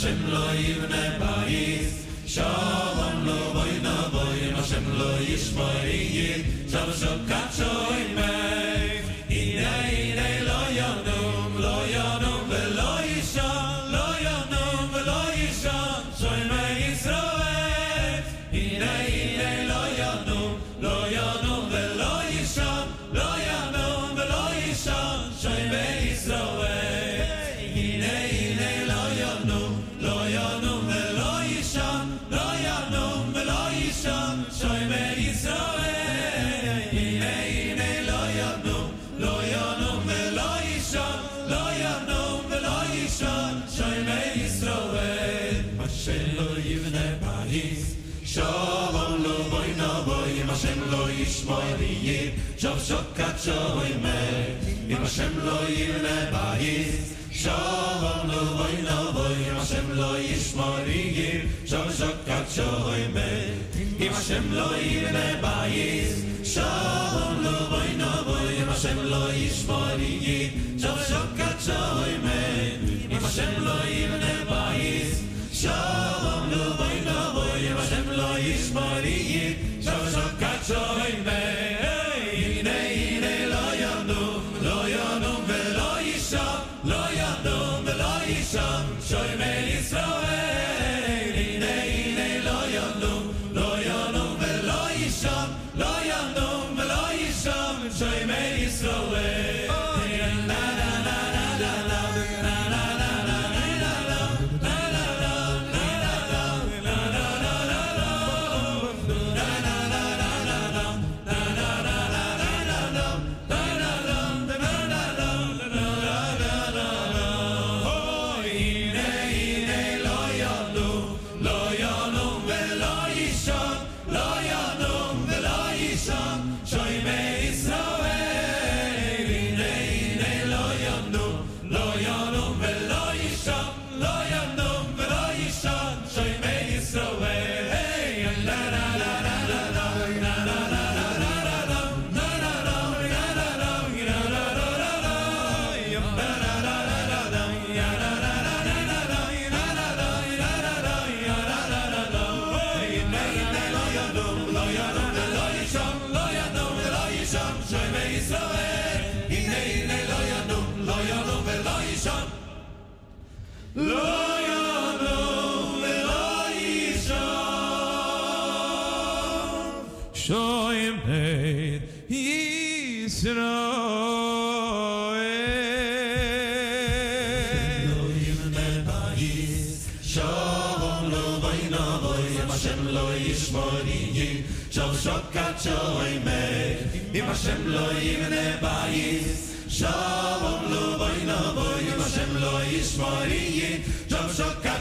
Hashem lo yivne ba'is Shalom lo boina boina Hashem lo yishmari Shalom shokat shalom שוק עד שוי מי, אם השם לא יבנה בייס, שום נו בוי נו בוי, אם השם לא ישמור יגיר, שום שוק עד שוי מי, אם השם לא יבנה בייס, שום נו בוי נו בוי, אם השם לא ישמור יגיר, שום שוק עד שוי מי, אם השם לא יבנה בייס, שום נו בוי נו בוי, אם השם לא ישמור יגיר, שום שוק עד שוי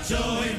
joy.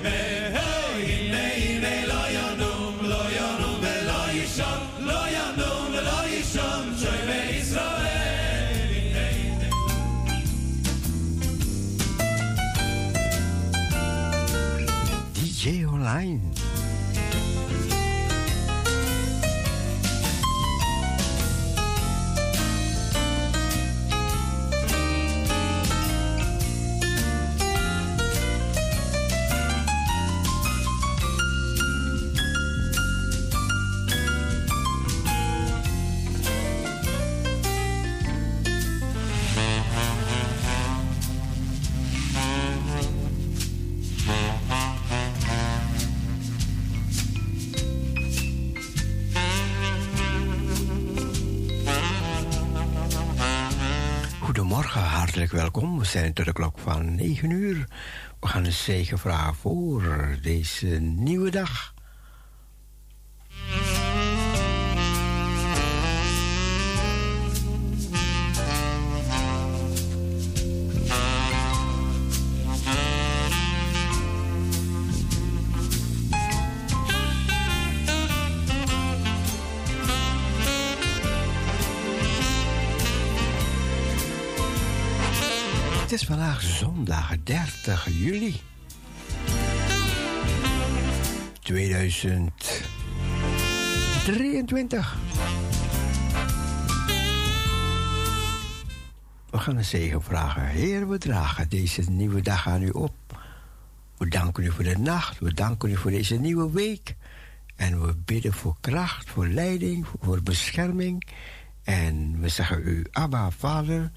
Hartelijk welkom. We zijn tot de klok van 9 uur. We gaan een zegen vragen voor deze nieuwe dag. Vandaag zondag 30 juli 2023. We gaan een zegen vragen. Heer, we dragen deze nieuwe dag aan u op. We danken u voor de nacht. We danken u voor deze nieuwe week. En we bidden voor kracht, voor leiding, voor bescherming. En we zeggen u, Abba, Vader,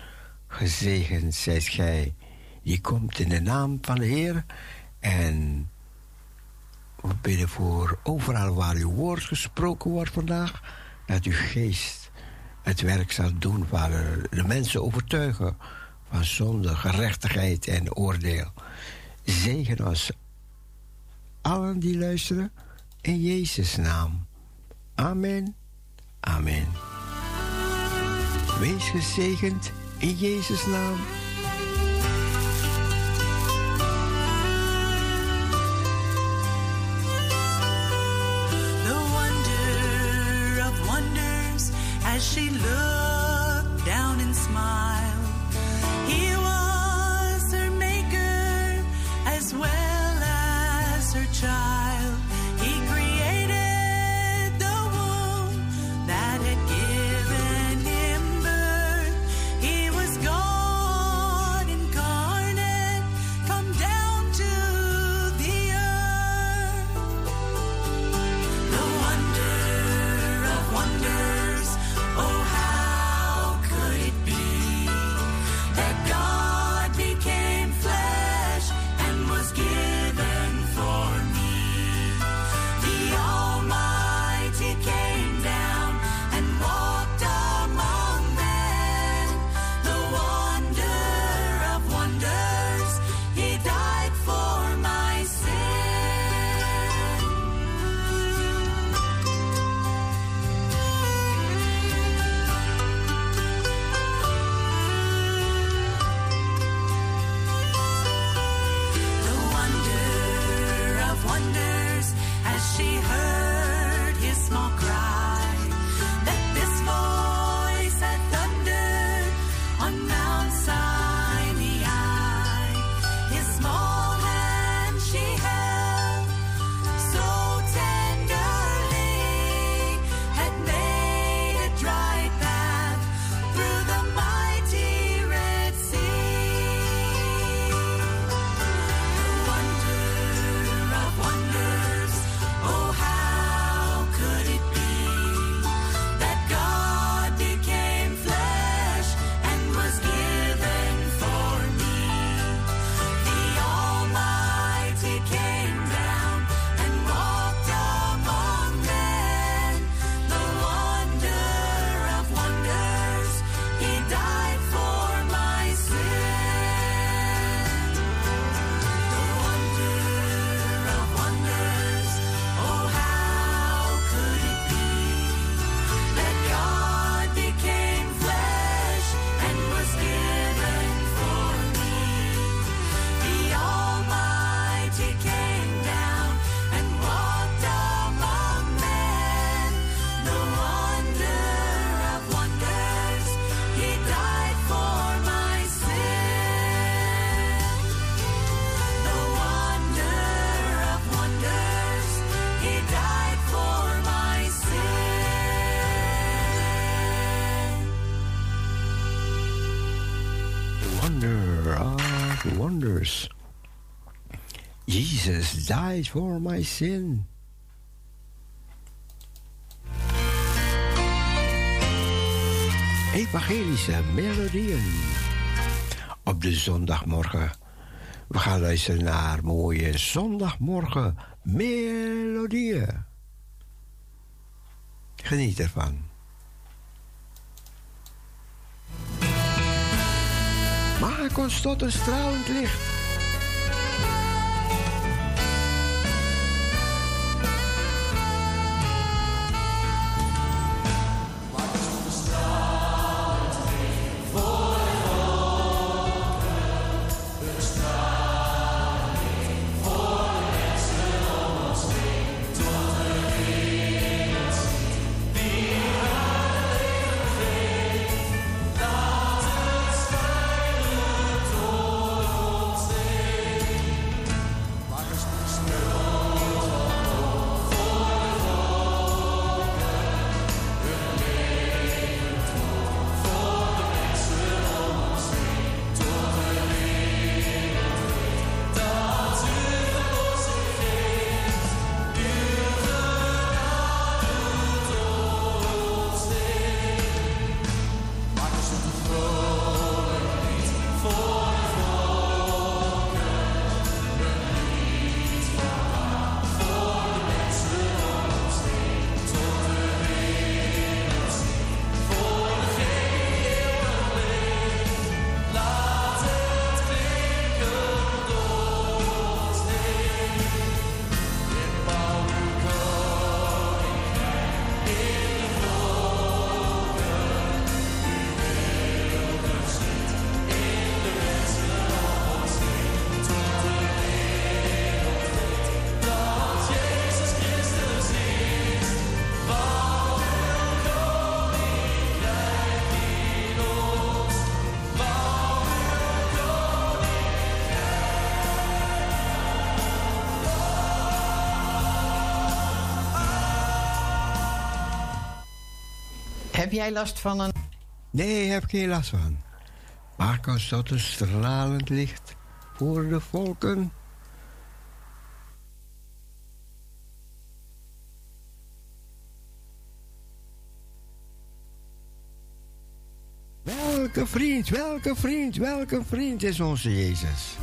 gezegend zijt gij. Die komt in de naam van de Heer. En we bidden voor overal waar uw woord gesproken wordt vandaag. Dat uw geest het werk zal doen, Vader. De mensen overtuigen van zonde, gerechtigheid en oordeel. Zegen ons allen die luisteren. In Jezus' naam. Amen. Amen. Wees gezegend in Jezus' naam. Died for my sin. Evangelische melodieën. Op de zondagmorgen. We gaan luisteren naar mooie zondagmorgen melodieën. Geniet ervan. Maak ons tot een stralend licht. Jij last van een... Nee, heb ik geen last van. Maak ons tot een stralend licht voor de volken. Welke vriend, welke vriend, welke vriend is onze Jezus?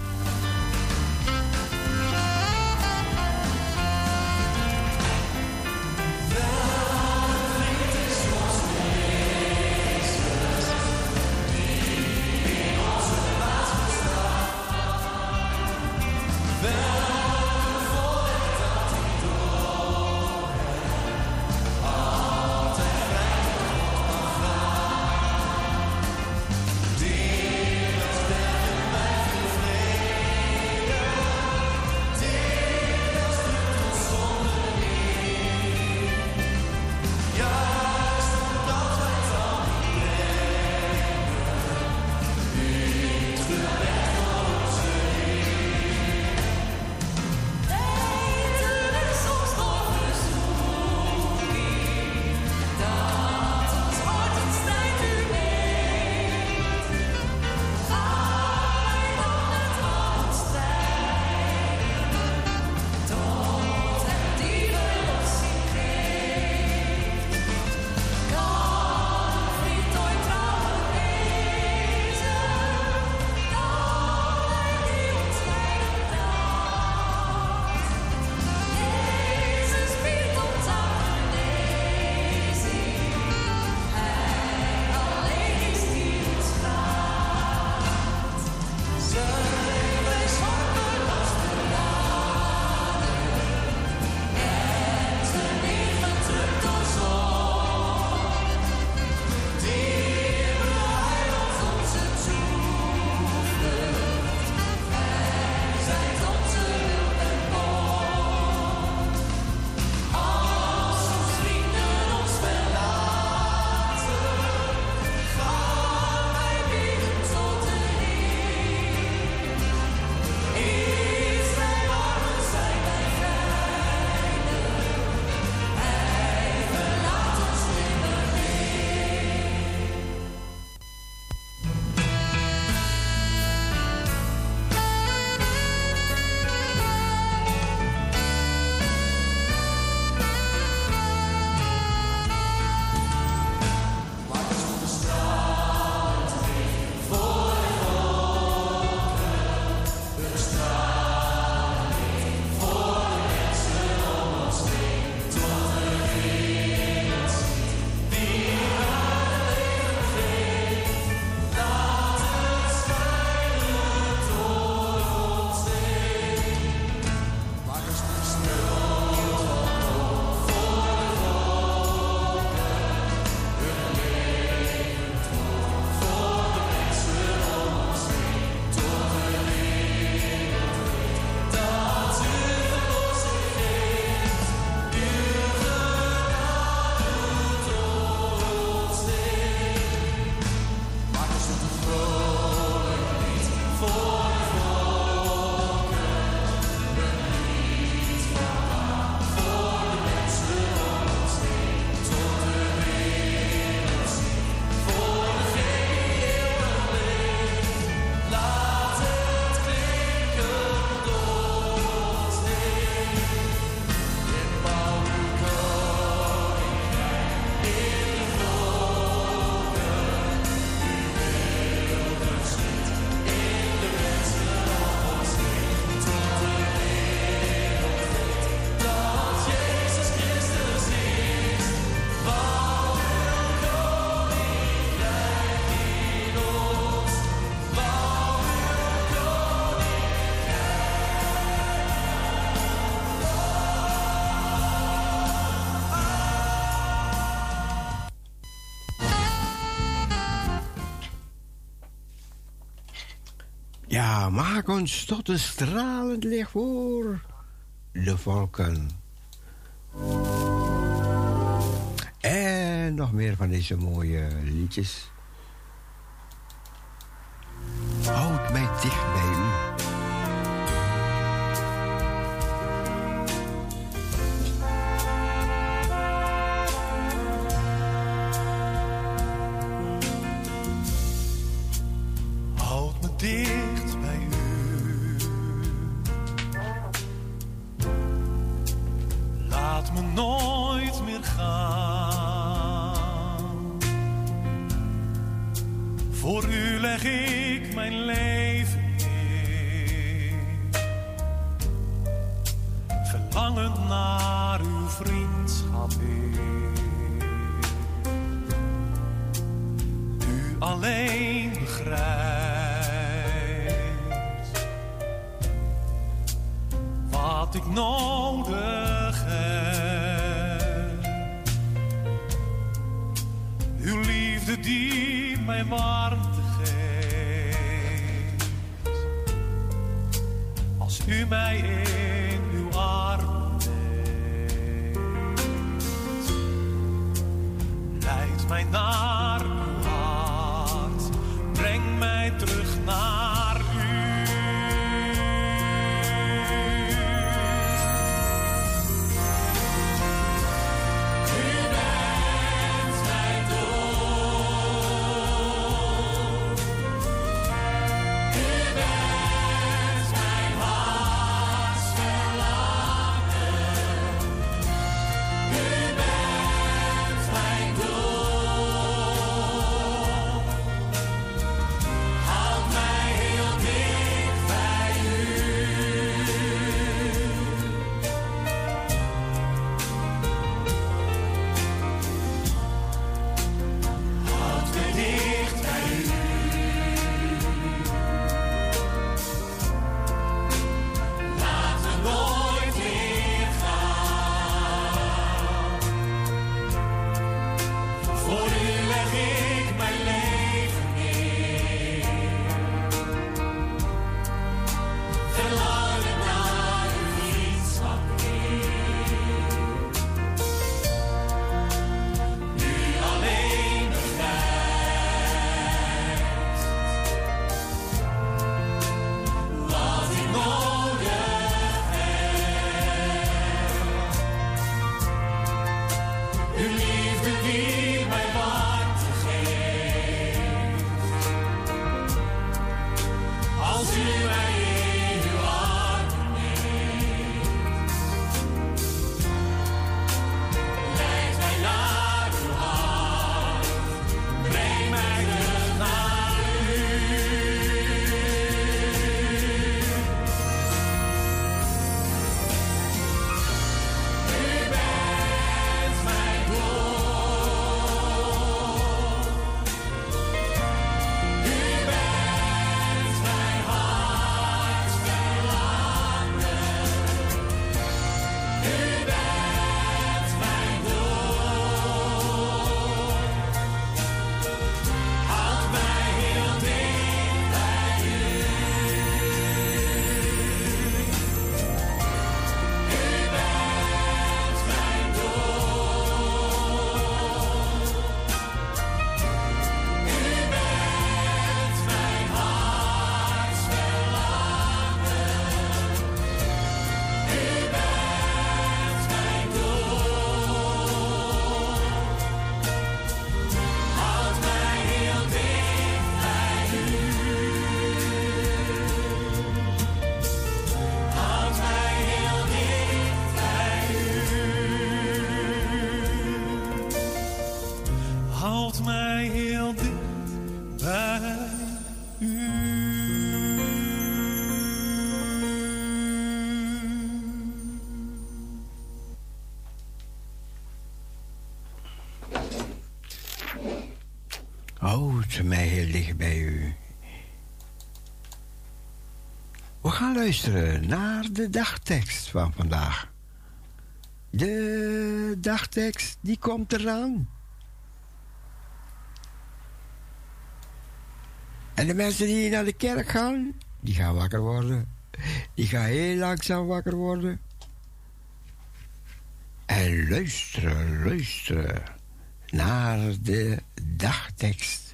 Maak ons tot een stralend licht voor de volken. En nog meer van deze mooie liedjes. Houd mij dichtbij. mij heel dicht bij u. We gaan luisteren naar de dagtekst van vandaag. De dagtekst, die komt eraan. En de mensen die naar de kerk gaan, die gaan wakker worden. Die gaan heel langzaam wakker worden. En luisteren, luisteren naar de dagtekst.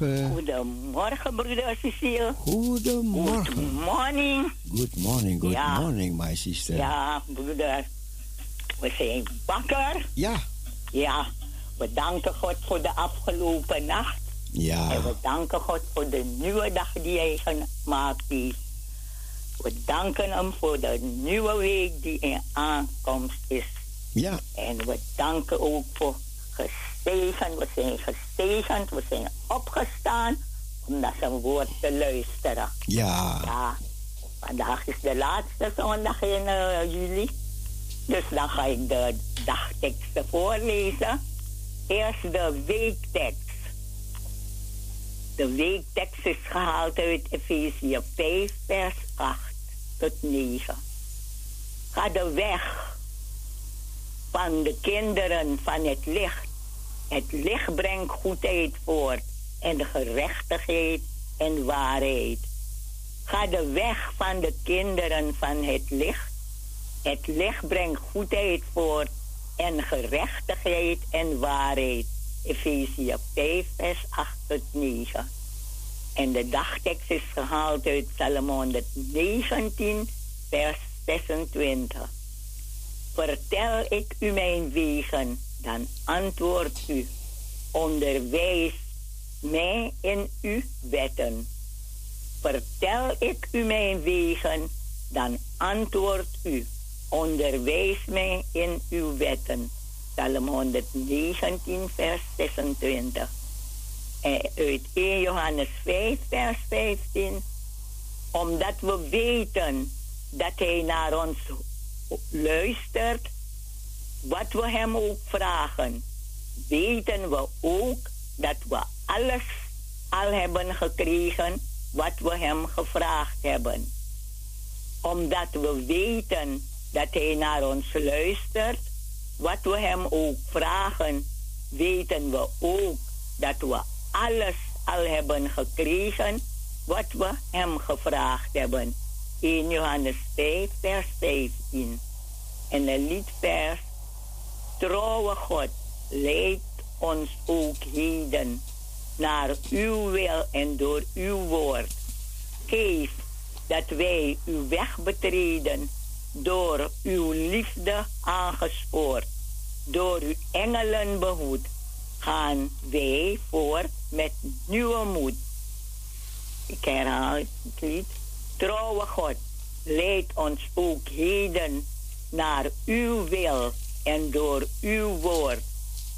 Goedemorgen. Goedemorgen, broeder Cecile. Goedemorgen. Good morning. Good morning, good Ja. morning, my sister. Ja, broeder. We zijn wakker. Ja, Ja, we danken God voor de afgelopen nacht. En ja, we danken God voor de nieuwe dag die Hij gemaakt heeft. We danken Hem voor de nieuwe week die in aankomst is. ja, En we danken ook voor We zijn gezegend. We zijn opgestaan om naar zijn woord te luisteren. ja. Ja, vandaag is de laatste zondag in eh, juli. Dus dan ga ik de dagteksten voorlezen. Eerst de weektekst. De weektekst is gehaald uit Efezië 5, vers 8 tot 9. Ga de weg van de kinderen van het licht. Het licht brengt goedheid voort en gerechtigheid en waarheid. Ga de weg van de kinderen van het licht. Het licht brengt goedheid voort en gerechtigheid en waarheid. Efezië 5, vers 8 tot 9. En de dagtekst is gehaald uit Psalm 119, vers 26. Vertel ik u mijn wegen, dan antwoordt u. Onderwijs mij in uw wetten. Vertel ik u mijn wegen, dan antwoordt u. Onderwijs mij in uw wetten. Psalm 119, vers 26. En uit 1 Johannes 5, vers 15. Omdat we weten dat hij naar ons luistert, wat we hem ook vragen, weten we ook dat we alles al hebben gekregen wat we hem gevraagd hebben. Omdat we weten dat hij naar ons luistert, wat we hem ook vragen, weten we ook dat we alles al hebben gekregen wat we hem gevraagd hebben. 1 Johannes 5, vers 15. En een liedvers. Trouwe God, leid ons ook heden naar uw wil en door uw woord. Geef dat wij uw weg betreden, door uw liefde aangespoord, door uw engelen behoed, gaan wij voort met nieuwe moed. Ik herhaal het lied. Trouwe God, leid ons ook heden naar uw wil en door uw woord.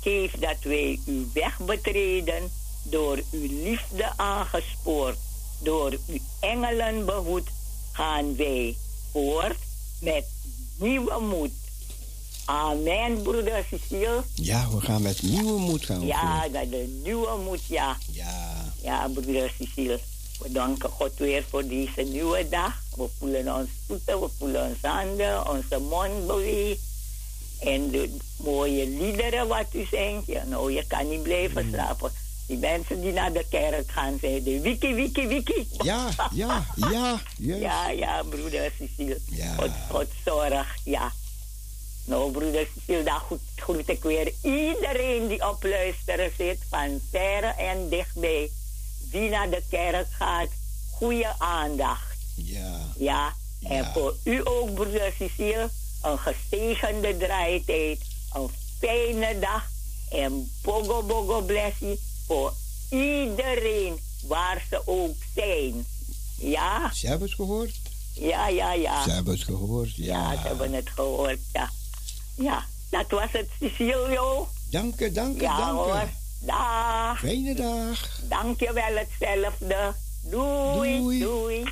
Geef dat wij uw weg betreden, door uw liefde aangespoord, door uw engelen behoed, gaan wij voort met nieuwe moed. Amen, broeder Cecile. Ja, we gaan met nieuwe moed gaan. Ja, dat de nieuwe moed, ja. Ja, Ja, broeder Cecile. We danken God weer voor deze nieuwe dag. We voelen ons voeten, we voelen onze handen, onze mond beweegt. En de mooie liederen wat u zingt. Ja, nou, je kan niet blijven slapen. Die mensen die naar de kerk gaan zeiden, wiki, wiki, wiki. ja, ja, ja, juist. Ja, ja, broeder Cecile. Ja. God, God zorgt, ja. Nou, broeder Cecile, dan groet, groet ik weer iedereen die op luisteren zit, van verre en dichtbij. Wie naar de kerk gaat, goede aandacht. Ja, Ja, en Ja. voor u ook, broeder Cecile, een gezegende draaitijd, een fijne dag en bogo bogo blessie voor iedereen waar ze ook zijn. Ja, ze hebben het gehoord. ja, ja, ja. Ze hebben het gehoord, Ja, ja. ze hebben het gehoord, ja. Ja, Dat was het, Cecilio. Dank u, dank u, Ja dank hoor. u. Dag. Fijne dag. Dank je wel hetzelfde. Doei. Doei. Doei.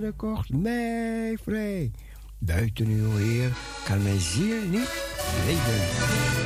Genade kocht mij vrij. Buiten uw Heer kan mijn ziel niet leven.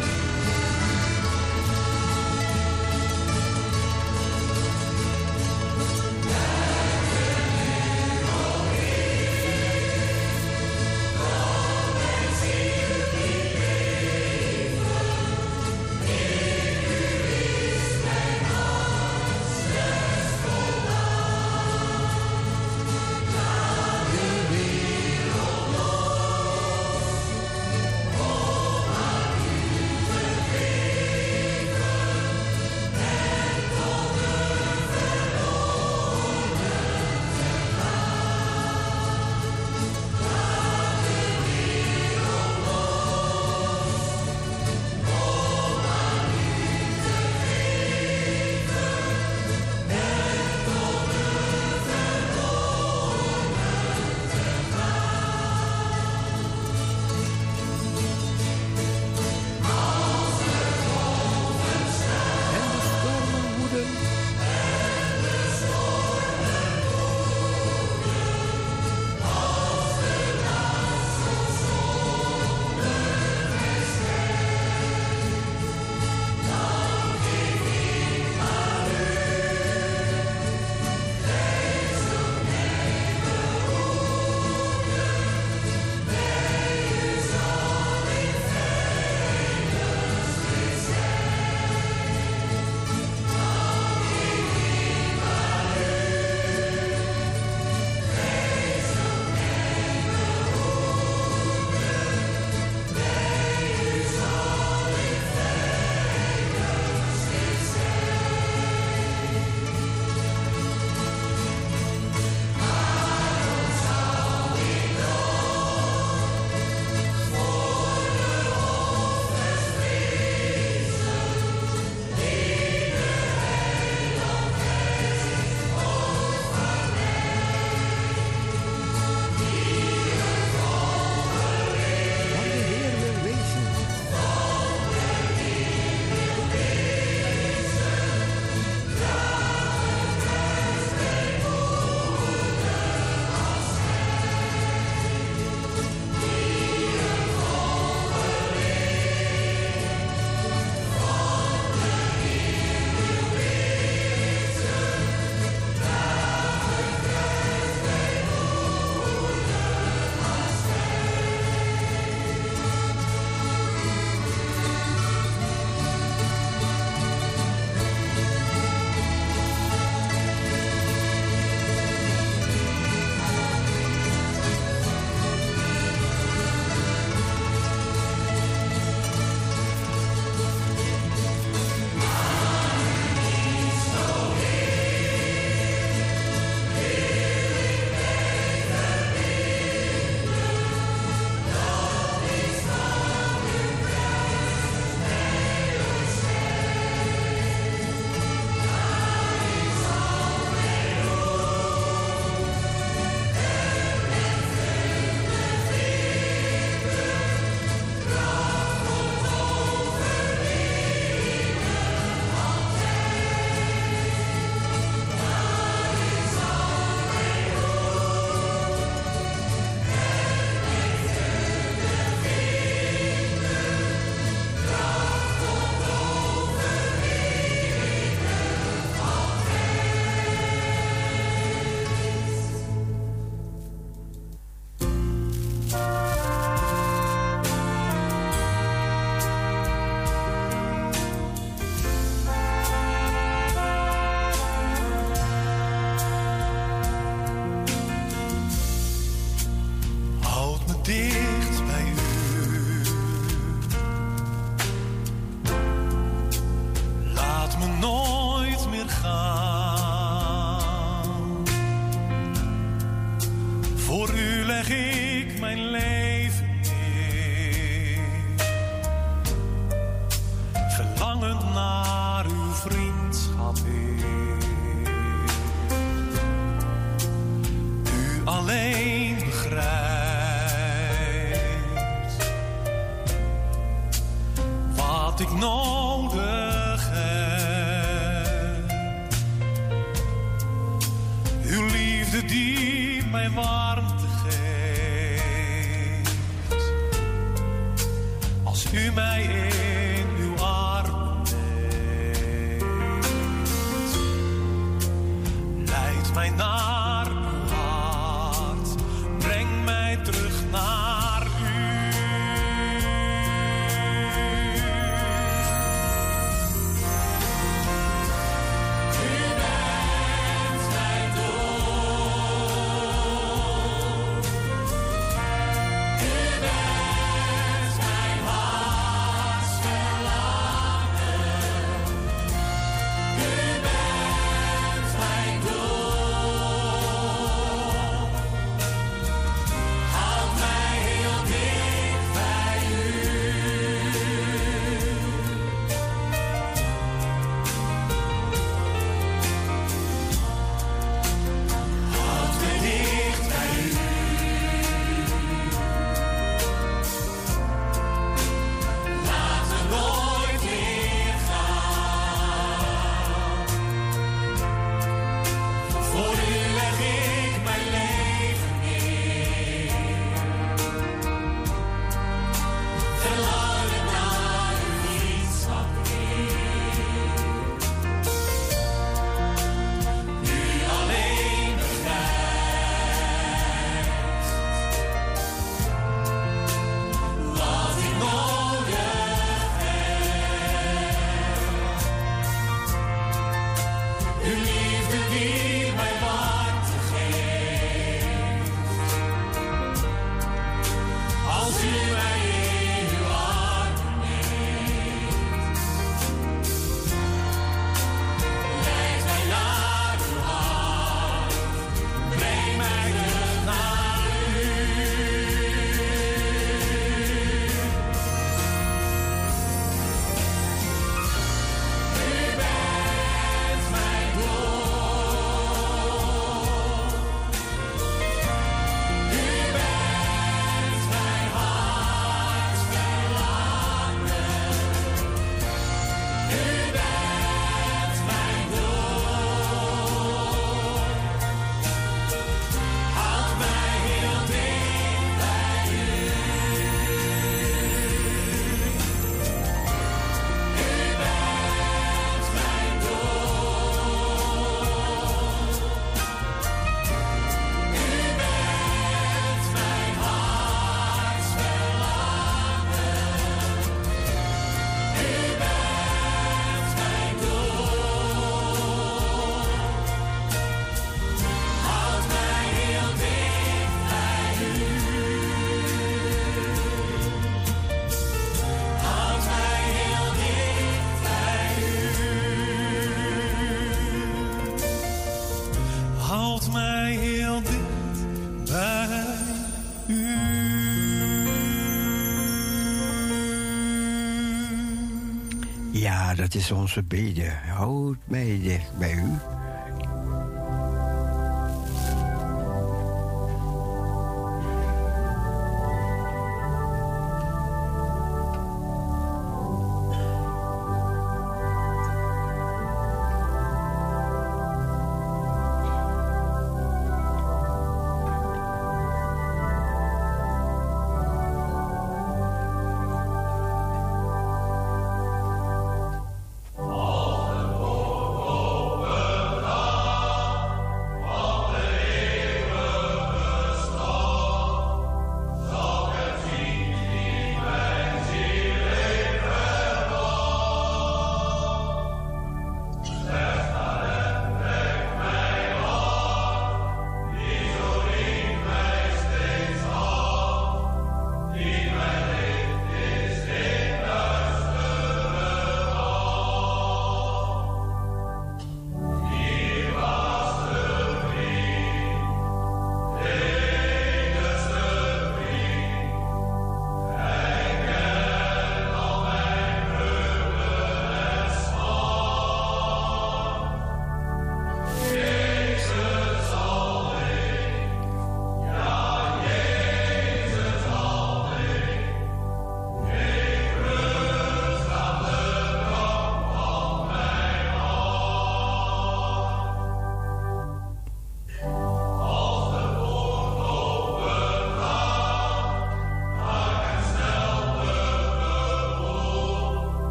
Dat is onze bede. Houd mij dicht bij u.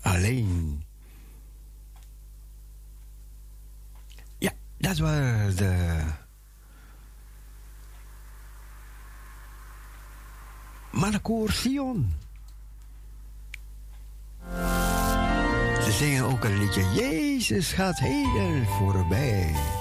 Alleen. Ja, dat was de... Mannenkoor Sion. Ze zingen ook een liedje. Jezus gaat heden voorbij.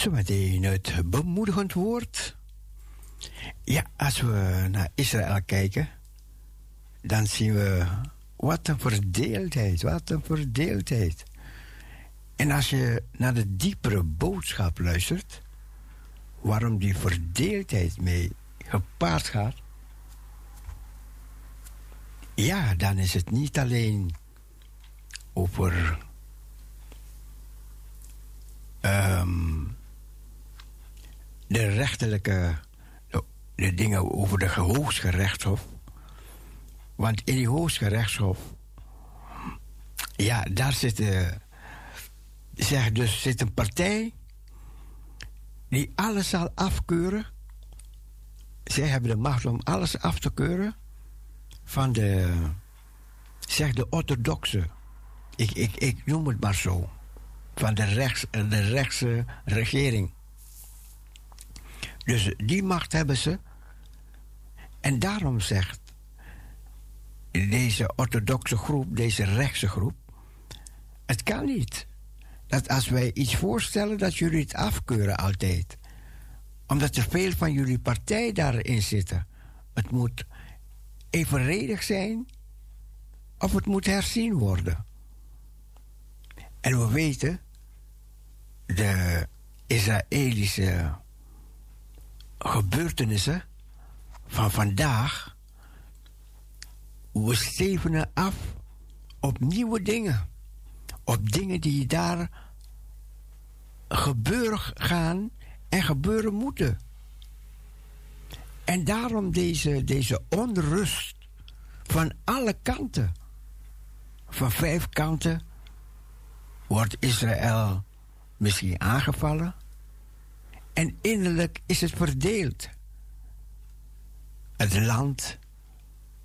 Zometeen het bemoedigend woord. Ja, als we naar Israël kijken, dan zien we wat een verdeeldheid, wat een verdeeldheid. En als je naar de diepere boodschap luistert, waarom die verdeeldheid mee gepaard gaat, ja, dan is het niet alleen over um, de rechterlijke, de, dingen over de Hooggerechtshof. Want in die Hooggerechtshof, ja, daar zit, eh, zeg, dus zit een partij die alles zal afkeuren. Zij hebben de macht om alles af te keuren van de, zeg de orthodoxe, ik, ik, ik noem het maar zo, van de, rechts, de rechtse regering. Dus die macht hebben ze. En daarom zegt deze orthodoxe groep, deze rechtse groep, het kan niet. Dat als wij iets voorstellen, dat jullie het afkeuren altijd. Omdat er veel van jullie partij daarin zitten. Het moet evenredig zijn of het moet herzien worden. En we weten, de Israëlische gebeurtenissen van vandaag, we stevenen af op nieuwe dingen. Op dingen die daar gebeuren gaan en gebeuren moeten. En daarom deze, deze onrust van alle kanten. Van vijf kanten wordt Israël misschien aangevallen. En innerlijk is het verdeeld. Het land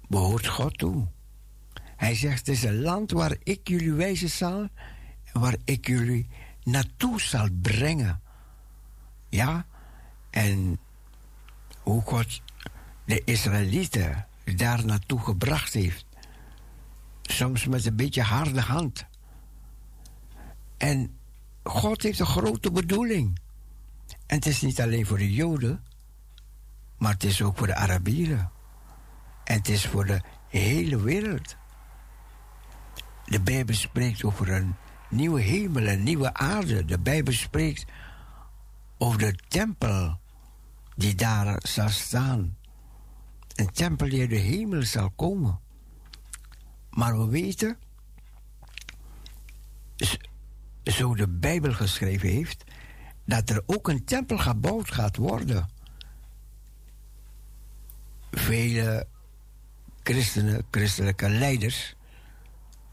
behoort God toe. Hij zegt: Het is een land waar ik jullie wijzen zal waar ik jullie naartoe zal brengen. Ja, en hoe God de Israëlieten daar naartoe gebracht heeft. Soms met een beetje harde hand. En God heeft een grote bedoeling. En het is niet alleen voor de Joden, maar het is ook voor de Arabieren. En het is voor de hele wereld. De Bijbel spreekt over een nieuwe hemel en nieuwe aarde. De Bijbel spreekt over de tempel die daar zal staan. Een tempel die uit de hemel zal komen. Maar we weten, zo de Bijbel geschreven heeft, dat er ook een tempel gebouwd gaat worden. Vele christenen, christelijke leiders,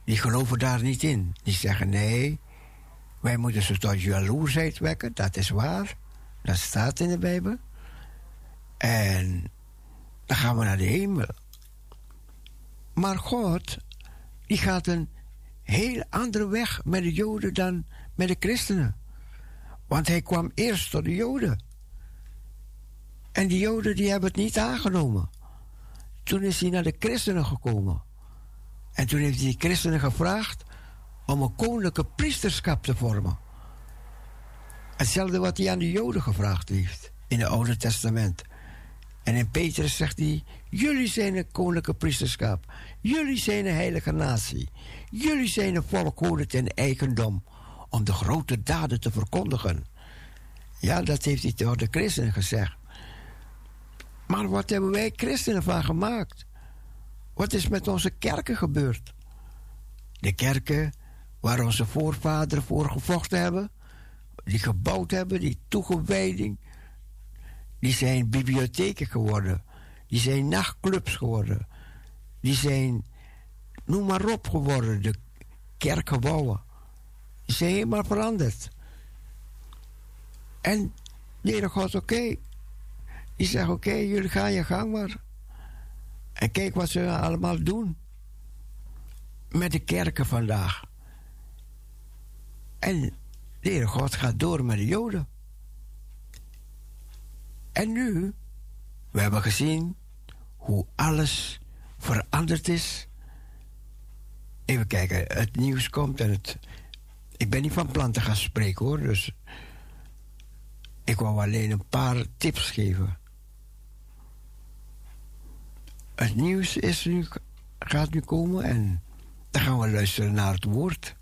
die geloven daar niet in. Die zeggen nee, wij moeten ze tot jaloersheid wekken, dat is waar. Dat staat in de Bijbel. En dan gaan we naar de hemel. Maar God, die gaat een heel andere weg met de Joden dan met de christenen. Want hij kwam eerst tot de Joden. En die Joden die hebben het niet aangenomen. Toen is hij naar de christenen gekomen. En toen heeft hij die christenen gevraagd om een koninklijke priesterschap te vormen. Hetzelfde wat hij aan de Joden gevraagd heeft in het Oude Testament. En in Petrus zegt hij: Jullie zijn een koninklijke priesterschap. Jullie zijn een heilige natie. Jullie zijn een volk en eigendom. Om de grote daden te verkondigen. Ja, dat heeft hij tegen de christenen gezegd. Maar wat hebben wij christenen van gemaakt? Wat is met onze kerken gebeurd? De kerken waar onze voorvaderen voor gevochten hebben, die gebouwd hebben, die toegewijding, die zijn bibliotheken geworden, die zijn nachtclubs geworden, die zijn, noem maar op, geworden, de kerkgebouwen. Zijn helemaal veranderd. En de God, oké. Die zegt, oké, jullie gaan je gang maar. En kijk wat ze allemaal doen. Met de kerken vandaag. En de God gaat door met de Joden. En nu, we hebben gezien hoe alles veranderd is. Even kijken, het nieuws komt en het. Ik ben niet van plan te gaan spreken hoor, dus. Ik wou alleen een paar tips geven. Het nieuws is nu, gaat nu komen en dan gaan we luisteren naar het woord.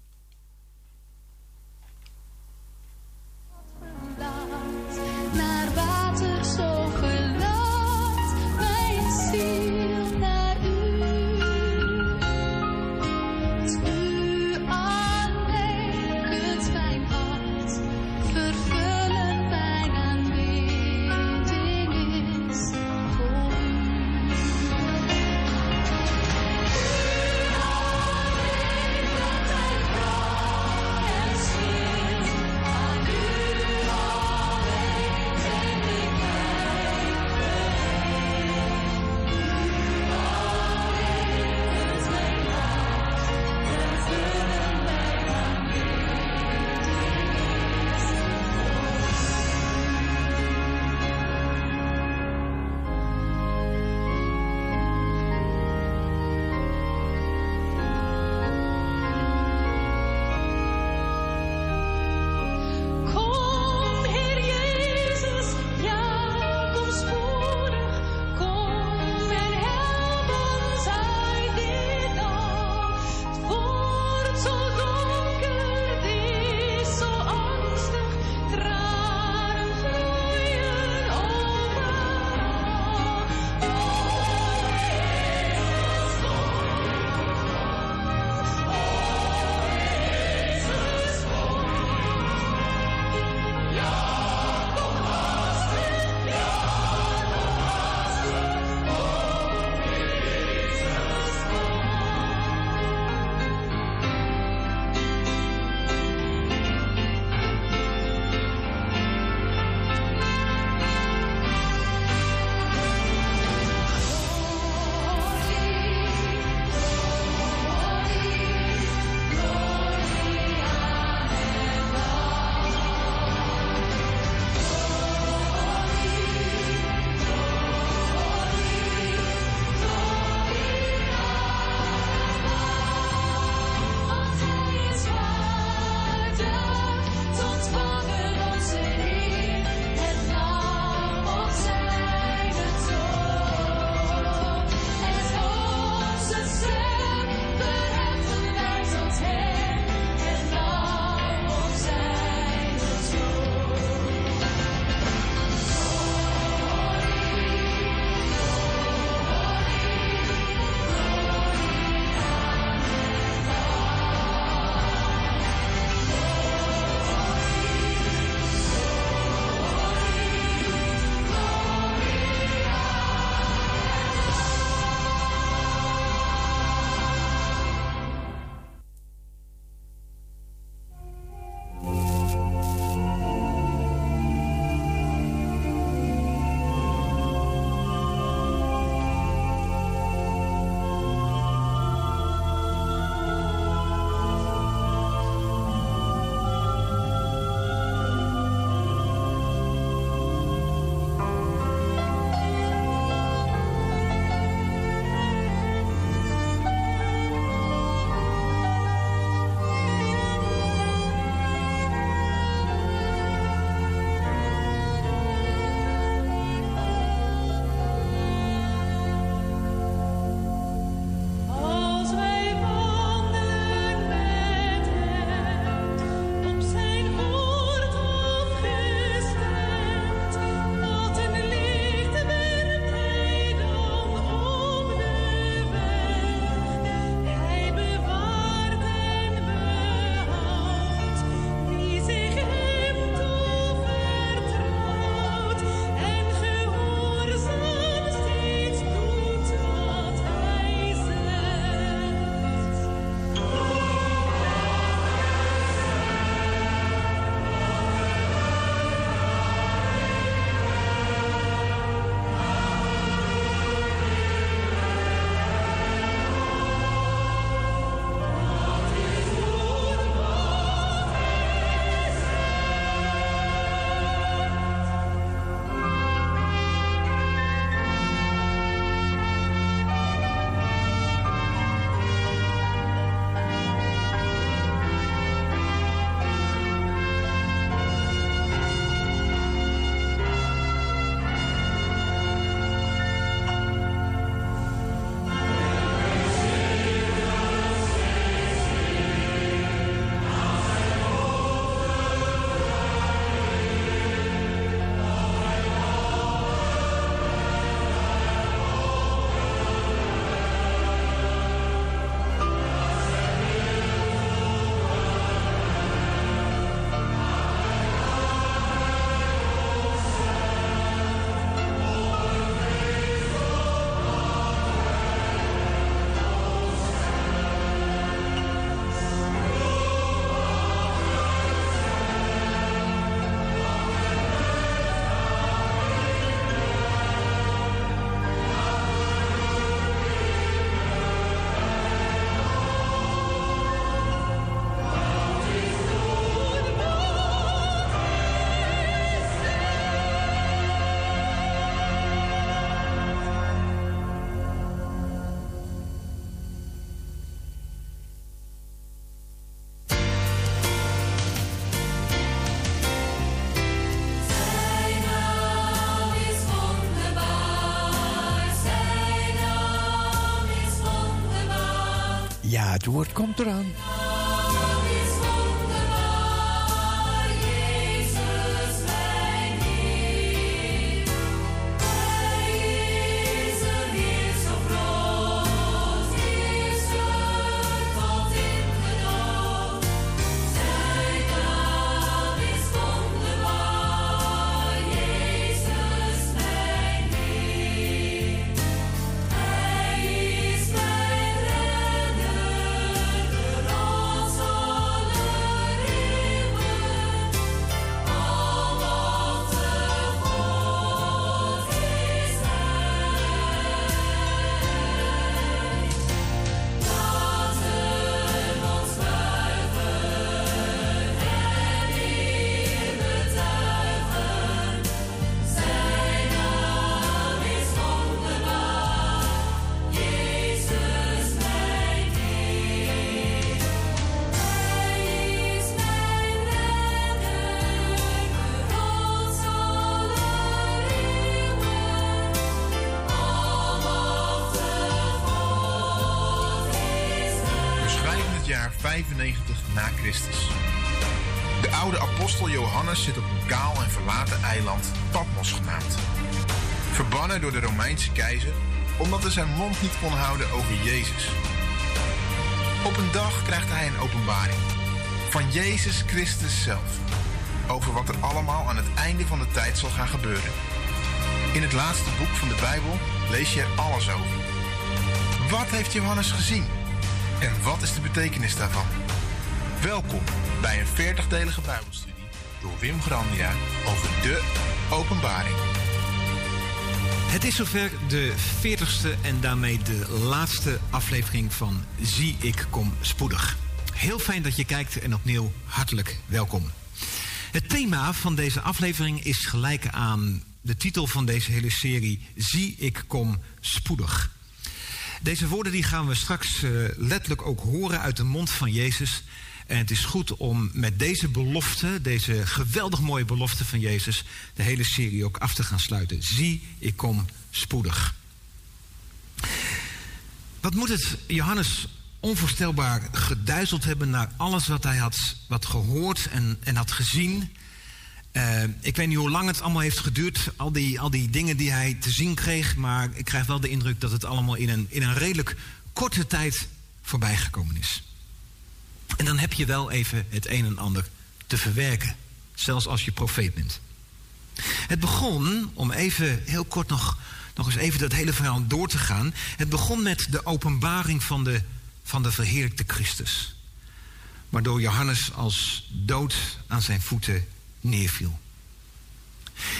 Het woord komt eraan. Jaar 95 na Christus. De oude apostel Johannes zit op een kaal en verlaten eiland, Patmos genaamd. Verbannen door de Romeinse keizer omdat hij zijn mond niet kon houden over Jezus. Op een dag krijgt hij een openbaring van Jezus Christus zelf. Over wat er allemaal aan het einde van de tijd zal gaan gebeuren. In het laatste boek van de Bijbel lees je er alles over. Wat heeft Johannes gezien? En wat is de betekenis daarvan? Welkom bij een 40-delige Bijbelstudie door Wim Grandia over de openbaring. Het is zover de 40ste en daarmee de laatste aflevering van Zie ik kom spoedig. Heel fijn dat je kijkt en opnieuw hartelijk welkom. Het thema van deze aflevering is gelijk aan de titel van deze hele serie Zie ik kom spoedig. Deze woorden die gaan we straks eh, letterlijk ook horen uit de mond van Jezus. En het is goed om met deze belofte, deze geweldig mooie belofte van Jezus, de hele serie ook af te gaan sluiten. Zie, ik kom spoedig. Wat moet het Johannes onvoorstelbaar geduizeld hebben naar alles wat hij had wat gehoord en, en had gezien. Eh, ik weet niet hoe lang het allemaal heeft geduurd, al die, al die dingen die hij te zien kreeg, maar ik krijg wel de indruk dat het allemaal in een, in een redelijk korte tijd voorbij gekomen is. En dan heb je wel even het een en ander te verwerken, zelfs als je profeet bent. Het begon, om even heel kort nog, nog eens even dat hele verhaal door te gaan. Het begon met de openbaring van de, van de verheerlijkte Christus. Waardoor Johannes als dood aan zijn voeten neerviel.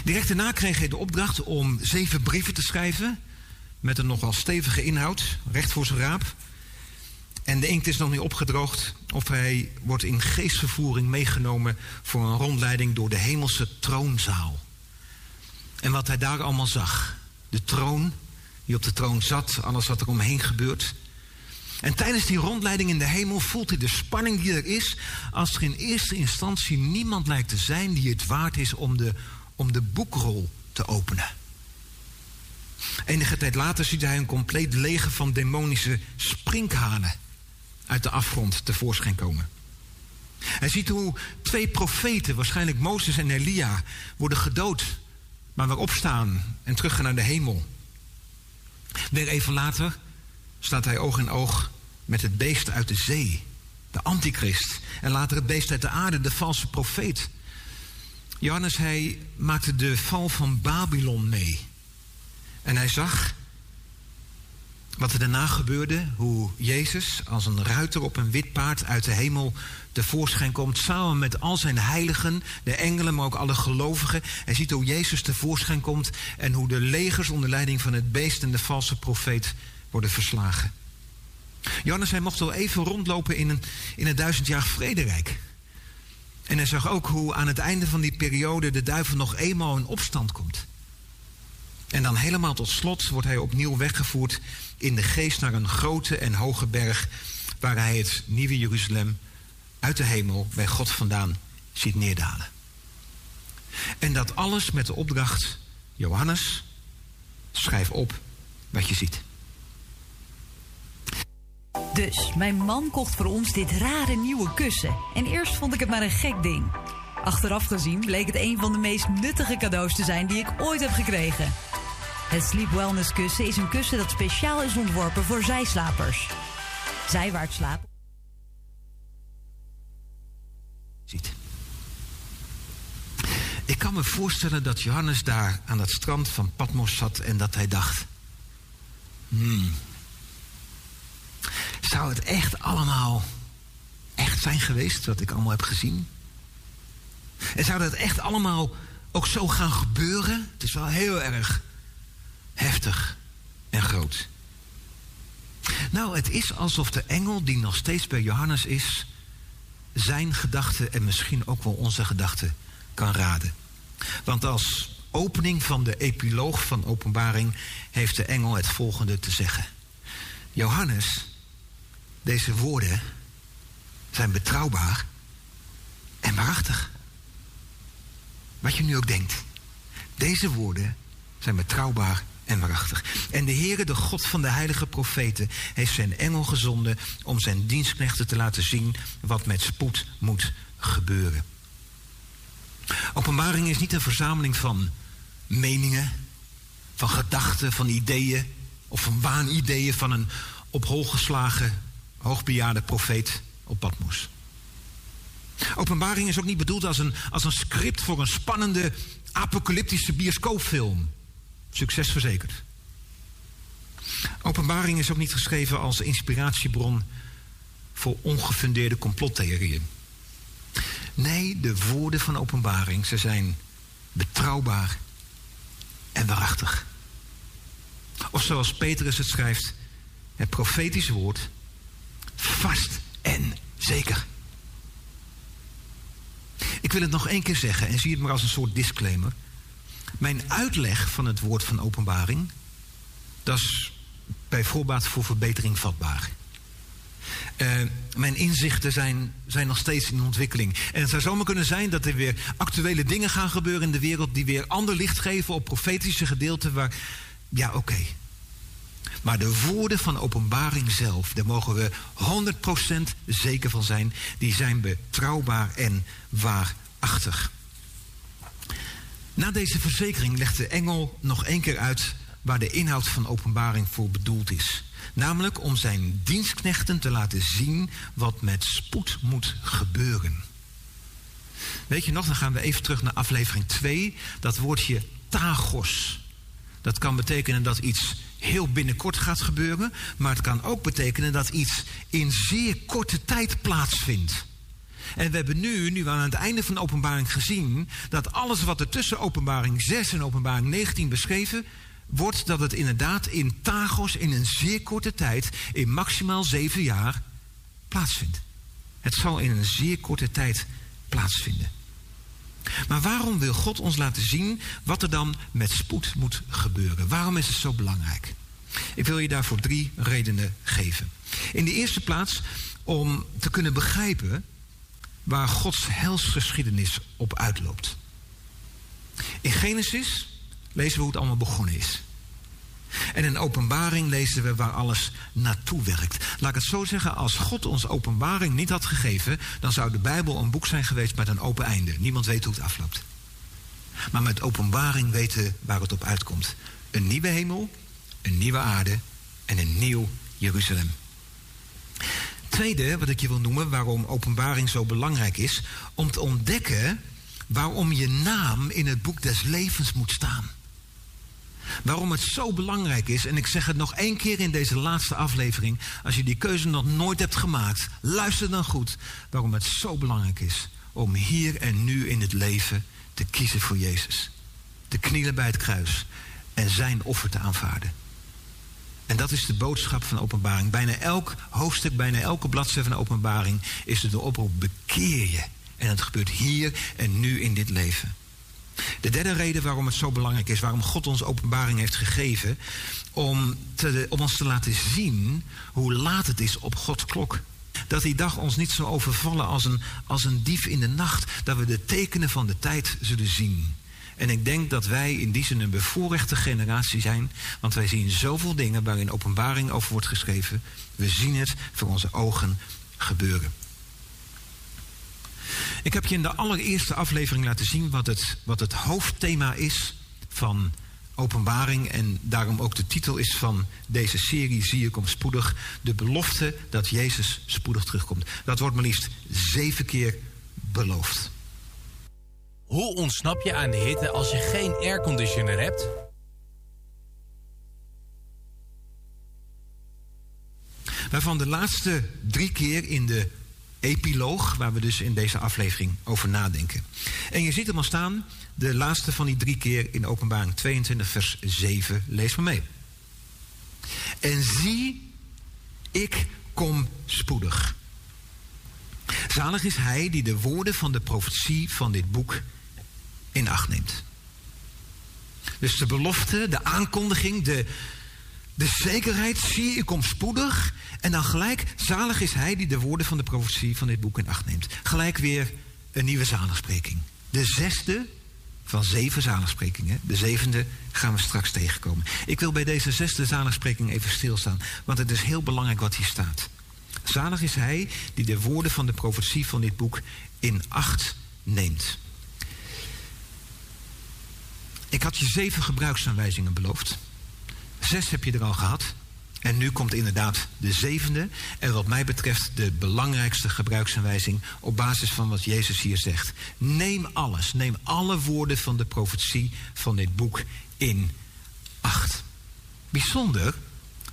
Direct daarna kreeg hij de opdracht om zeven brieven te schrijven. Met een nogal stevige inhoud, recht voor zijn raap. En de inkt is nog niet opgedroogd of hij wordt in geestvervoering meegenomen voor een rondleiding door de hemelse troonzaal. En wat hij daar allemaal zag. De troon, die op de troon zat, alles wat er omheen gebeurt. En tijdens die rondleiding in de hemel voelt hij de spanning die er is als er in eerste instantie niemand lijkt te zijn die het waard is om de, om de boekrol te openen. Enige tijd later ziet hij een compleet leger van demonische sprinkhanen uit de afgrond tevoorschijn komen. Hij ziet hoe twee profeten, waarschijnlijk Mozes en Elia, worden gedood, maar weer opstaan en teruggaan naar de hemel. Weer even later staat hij oog in oog met het beest uit de zee, de antichrist, en later het beest uit de aarde, de valse profeet. Johannes, hij maakte de val van Babylon mee. En hij zag wat er daarna gebeurde, hoe Jezus als een ruiter op een wit paard uit de hemel tevoorschijn komt, samen met al zijn heiligen, de engelen, maar ook alle gelovigen. Hij ziet hoe Jezus tevoorschijn komt en hoe de legers onder leiding van het beest en de valse profeet worden verslagen. Johannes, hij mocht wel even rondlopen in een, in een duizendjarig vrederijk. En hij zag ook hoe aan het einde van die periode de duivel nog eenmaal in opstand komt. En dan helemaal tot slot wordt hij opnieuw weggevoerd in de geest naar een grote en hoge berg, waar hij het nieuwe Jeruzalem uit de hemel bij God vandaan ziet neerdalen. En dat alles met de opdracht, Johannes, schrijf op wat je ziet. Dus, mijn man kocht voor ons dit rare nieuwe kussen. En eerst vond ik het maar een gek ding. Achteraf gezien bleek het een van de meest nuttige cadeaus te zijn die ik ooit heb gekregen. Het Sleep Wellness kussen is een kussen dat speciaal is ontworpen voor zijslapers. Zijwaarts slapen. ziet. Ik kan me voorstellen dat Johannes daar aan het strand van Patmos zat en dat hij dacht: hmm, zou het echt allemaal echt zijn geweest wat ik allemaal heb gezien? En zou dat echt allemaal ook zo gaan gebeuren? Het is wel heel erg heftig en groot. Nou, het is alsof de engel die nog steeds bij Johannes is, zijn gedachten en misschien ook wel onze gedachten kan raden. Want als opening van de epiloog van Openbaring heeft de engel het volgende te zeggen. Johannes, deze woorden zijn betrouwbaar en waarachtig. Wat je nu ook denkt. Deze woorden zijn betrouwbaar en waarachtig. En de Heere, de God van de heilige profeten, heeft zijn engel gezonden om zijn dienstknechten te laten zien wat met spoed moet gebeuren. Openbaring is niet een verzameling van meningen, van gedachten, van ideeën of van waanideeën van een op hol geslagen, hoogbejaarde profeet op Patmos. Openbaring is ook niet bedoeld als een, als een script voor een spannende apocalyptische bioscoopfilm. Succes verzekerd. Openbaring is ook niet geschreven als inspiratiebron voor ongefundeerde complottheorieën. Nee, de woorden van openbaring, ze zijn betrouwbaar en waarachtig. Of zoals Petrus het schrijft, het profetische woord, vast en zeker. Ik wil het nog één keer zeggen en zie het maar als een soort disclaimer. Mijn uitleg van het woord van openbaring, dat is bij voorbaat voor verbetering vatbaar. Uh, mijn inzichten zijn, zijn nog steeds in ontwikkeling. En het zou zomaar kunnen zijn dat er weer actuele dingen gaan gebeuren in de wereld die weer ander licht geven op profetische gedeelten waar. Ja, oké. Maar de woorden van openbaring zelf, daar mogen we 100% zeker van zijn, die zijn betrouwbaar en waarachtig. Na deze verzekering legt de engel nog één keer uit waar de inhoud van openbaring voor bedoeld is. Namelijk om zijn dienstknechten te laten zien wat met spoed moet gebeuren. Weet je nog, dan gaan we even terug naar aflevering 2. Dat woordje tagos. Dat kan betekenen dat iets heel binnenkort gaat gebeuren. Maar het kan ook betekenen dat iets in zeer korte tijd plaatsvindt. En we hebben nu, nu aan het einde van de openbaring gezien, dat alles wat er tussen openbaring 6 en openbaring 19 beschreven wordt, dat het inderdaad in Tagos in een zeer korte tijd, in maximaal zeven jaar, plaatsvindt. Het zal in een zeer korte tijd plaatsvinden. Maar waarom wil God ons laten zien wat er dan met spoed moet gebeuren? Waarom is het zo belangrijk? Ik wil je daarvoor drie redenen geven. In de eerste plaats om te kunnen begrijpen waar Gods helsgeschiedenis op uitloopt. In Genesis lezen we hoe het allemaal begonnen is. En in openbaring lezen we waar alles naartoe werkt. Laat ik het zo zeggen, als God ons openbaring niet had gegeven, dan zou de Bijbel een boek zijn geweest met een open einde. Niemand weet hoe het afloopt. Maar met openbaring weten we waar het op uitkomt. Een nieuwe hemel, een nieuwe aarde en een nieuw Jeruzalem. Tweede, wat ik je wil noemen, waarom openbaring zo belangrijk is, om te ontdekken waarom je naam in het boek des levens moet staan. Waarom het zo belangrijk is, en ik zeg het nog één keer in deze laatste aflevering, als je die keuze nog nooit hebt gemaakt, luister dan goed, waarom het zo belangrijk is om hier en nu in het leven te kiezen voor Jezus. Te knielen bij het kruis en zijn offer te aanvaarden. En dat is de boodschap van openbaring. Bijna elk hoofdstuk, bijna elke bladzijde van openbaring is er de oproep: bekeer je. En het gebeurt hier en nu in dit leven. De derde reden waarom het zo belangrijk is, waarom God ons openbaring heeft gegeven, om, te, om ons te laten zien hoe laat het is op Gods klok. Dat die dag ons niet zal overvallen als een, als een dief in de nacht, dat we de tekenen van de tijd zullen zien. En ik denk dat wij in die zin een bevoorrechte generatie zijn, want wij zien zoveel dingen waarin openbaring over wordt geschreven. We zien het voor onze ogen gebeuren. Ik heb je in de allereerste aflevering laten zien wat het, wat het hoofdthema is van openbaring en daarom ook de titel is van deze serie Zie je komt spoedig. De belofte dat Jezus spoedig terugkomt. Dat wordt maar liefst zeven keer beloofd. Hoe ontsnap je aan de hitte als je geen airconditioner hebt? Waarvan de laatste drie keer in de epiloog, waar we dus in deze aflevering over nadenken. En je ziet hem al staan, de laatste van die drie keer in openbaring 22 vers 7. Lees maar mee. En zie, ik kom spoedig. Zalig is hij die de woorden van de profetie van dit boek in acht neemt. Dus de belofte, de aankondiging, de, de zekerheid, zie ik kom spoedig. En dan gelijk, zalig is hij die de woorden van de profetie van dit boek in acht neemt. Gelijk weer een nieuwe zaligspreking. De zesde van zeven zaligsprekingen. De zevende gaan we straks tegenkomen. Ik wil bij deze zesde zaligspreking even stilstaan, want het is heel belangrijk wat hier staat. Zalig is hij die de woorden van de profetie van dit boek in acht neemt. Ik had je zeven gebruiksaanwijzingen beloofd. Zes heb je er al gehad. En nu komt inderdaad de zevende. En wat mij betreft de belangrijkste gebruiksaanwijzing op basis van wat Jezus hier zegt. Neem alles, neem alle woorden van de profetie van dit boek in acht. Bijzonder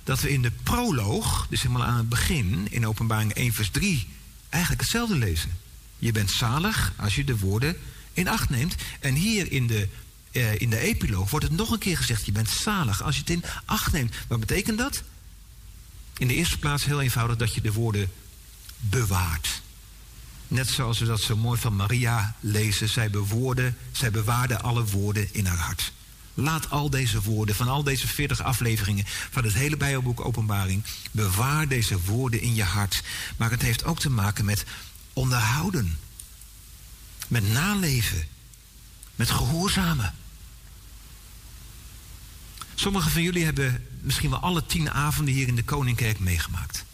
dat we in de proloog, dus helemaal aan het begin, in openbaring 1 vers 3, eigenlijk hetzelfde lezen. Je bent zalig als je de woorden in acht neemt. En hier in de, eh, in de epiloog wordt het nog een keer gezegd, je bent zalig als je het in acht neemt. Wat betekent dat? In de eerste plaats heel eenvoudig dat je de woorden bewaart. Net zoals we dat zo mooi van Maria lezen. Zij, zij bewaarde alle woorden in haar hart. Laat al deze woorden van al deze 40 afleveringen van het hele Bijbelboek Openbaring. Bewaar deze woorden in je hart. Maar het heeft ook te maken met onderhouden. Met naleven. Met gehoorzamen. Sommigen van jullie hebben misschien wel alle tien avonden hier in de Koninkkerk meegemaakt.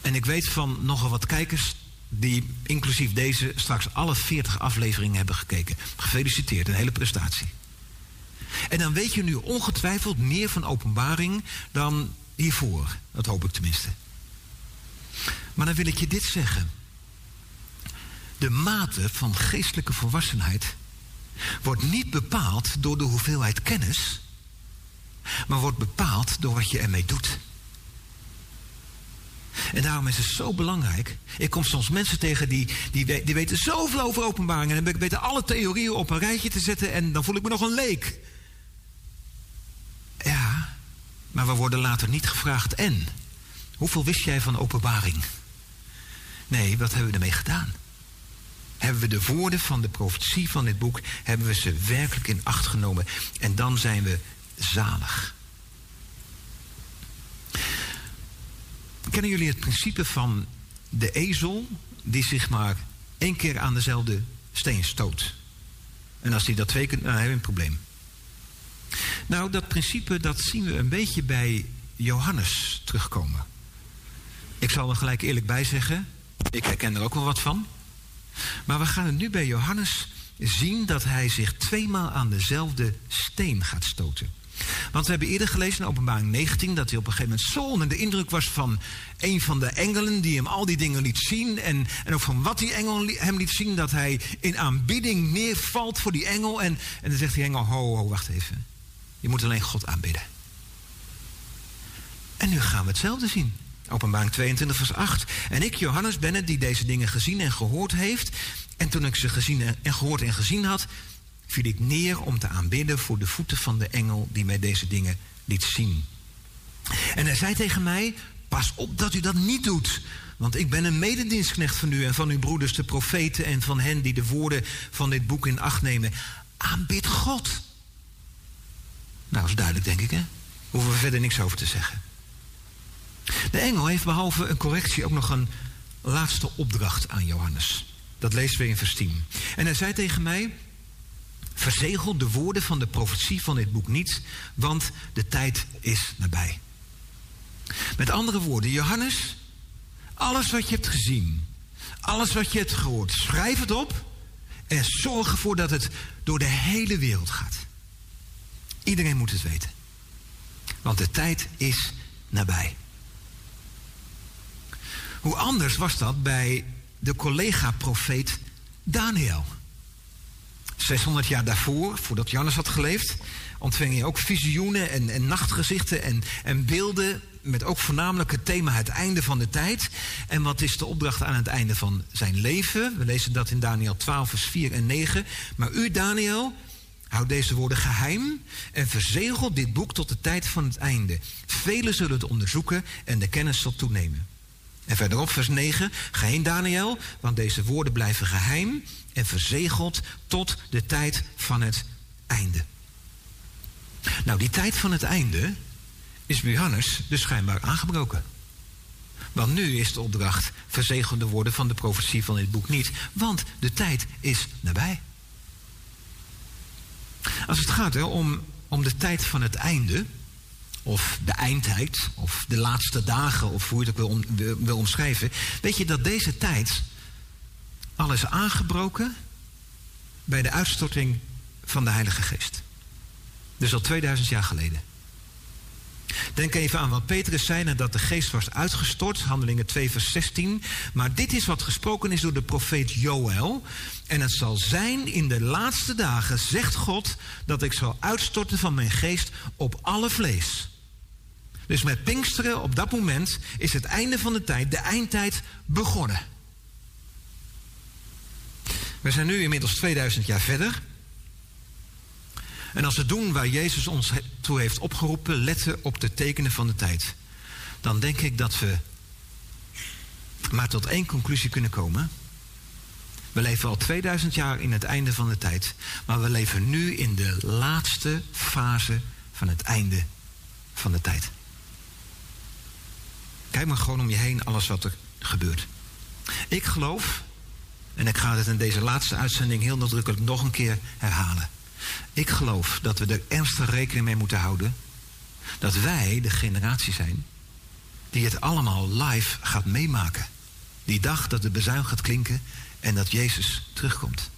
En ik weet van nogal wat kijkers die inclusief deze straks alle 40 afleveringen hebben gekeken. Gefeliciteerd, een hele prestatie. En dan weet je nu ongetwijfeld meer van openbaring dan hiervoor. Dat hoop ik tenminste. Maar dan wil ik je dit zeggen. De mate van geestelijke volwassenheid wordt niet bepaald door de hoeveelheid kennis, maar wordt bepaald door wat je ermee doet. En daarom is het zo belangrijk. Ik kom soms mensen tegen die, die, die weten zoveel over openbaringen. En weten alle theorieën op een rijtje te zetten. En dan voel ik me nog een leek. Ja, maar we worden later niet gevraagd. En, hoeveel wist jij van openbaring? Nee, wat hebben we ermee gedaan? Hebben we de woorden van de profetie van dit boek, hebben we ze werkelijk in acht genomen? En dan zijn we zalig. Kennen jullie het principe van de ezel die zich maar één keer aan dezelfde steen stoot? En als hij dat twee keer, dan hebben we een probleem. Nou, dat principe dat zien we een beetje bij Johannes terugkomen. Ik zal er gelijk eerlijk bij zeggen, ik herken er ook wel wat van. Maar we gaan het nu bij Johannes zien dat hij zich tweemaal aan dezelfde steen gaat stoten. Want we hebben eerder gelezen in openbaring 19 dat hij op een gegeven moment zo onder de indruk was van een van de engelen die hem al die dingen liet zien. En, en ook van wat die engel hem liet zien, dat hij in aanbidding neervalt voor die engel. En, en dan zegt die engel, ho, ho, wacht even. Je moet alleen God aanbidden. En nu gaan we hetzelfde zien. Openbaring 22, vers 8. En ik, Johannes, ben het die deze dingen gezien en gehoord heeft. En toen ik ze gezien en en gehoord en gezien had, viel ik neer om te aanbidden voor de voeten van de engel die mij deze dingen liet zien. En hij zei tegen mij: Pas op dat u dat niet doet. Want ik ben een mededienstknecht van u en van uw broeders, de profeten, en van hen die de woorden van dit boek in acht nemen. Aanbid God. Nou, is duidelijk, denk ik, hè? Hoeven we verder niks over te zeggen. De engel heeft behalve een correctie ook nog een laatste opdracht aan Johannes. Dat lezen we in vers 10. En hij zei tegen mij: Verzegel de woorden van de profetie van dit boek niet, want de tijd is nabij. Met andere woorden, Johannes, alles wat je hebt gezien, alles wat je hebt gehoord, schrijf het op en zorg ervoor dat het door de hele wereld gaat. Iedereen moet het weten. Want de tijd is nabij. Hoe anders was dat bij de collega-profeet Daniel? 600 jaar daarvoor, voordat Johannes had geleefd, ontving hij ook visioenen en, en nachtgezichten en, en beelden met ook voornamelijk het thema het einde van de tijd. En wat is de opdracht aan het einde van zijn leven? We lezen dat in Daniel 12, vers 4 en 9. Maar u, Daniel, houd deze woorden geheim en verzegel dit boek tot de tijd van het einde. Velen zullen het onderzoeken en de kennis zal toenemen. En verderop, vers 9. Ga heen, Daniel, want deze woorden blijven geheim en verzegeld tot de tijd van het einde. Nou, die tijd van het einde is bij Johannes dus schijnbaar aangebroken. Want nu is de opdracht verzegel de woorden van de profetie van dit boek niet, want de tijd is nabij. Als het gaat hè, om, om de tijd van het einde, of de eindtijd, of de laatste dagen, of hoe je het ook wil, om, wil omschrijven, weet je dat deze tijd al is aangebroken bij de uitstorting van de Heilige Geest. Dus al 2000 jaar geleden. Denk even aan wat Petrus zei nadat de geest was uitgestort, handelingen 2 vers 16. Maar dit is wat gesproken is door de profeet Joël. En het zal zijn in de laatste dagen, zegt God, dat ik zal uitstorten van mijn geest op alle vlees. Dus met Pinksteren op dat moment is het einde van de tijd, de eindtijd, begonnen. We zijn nu inmiddels 2000 jaar verder. En als we doen waar Jezus ons toe heeft opgeroepen, letten op de tekenen van de tijd, dan denk ik dat we maar tot één conclusie kunnen komen. We leven al 2000 jaar in het einde van de tijd, maar we leven nu in de laatste fase van het einde van de tijd. Kijk maar gewoon om je heen, alles wat er gebeurt. Ik geloof, en ik ga het in deze laatste uitzending heel nadrukkelijk nog een keer herhalen. Ik geloof dat we er ernstig rekening mee moeten houden dat wij de generatie zijn die het allemaal live gaat meemaken. Die dag dat de bezuin gaat klinken en dat Jezus terugkomt.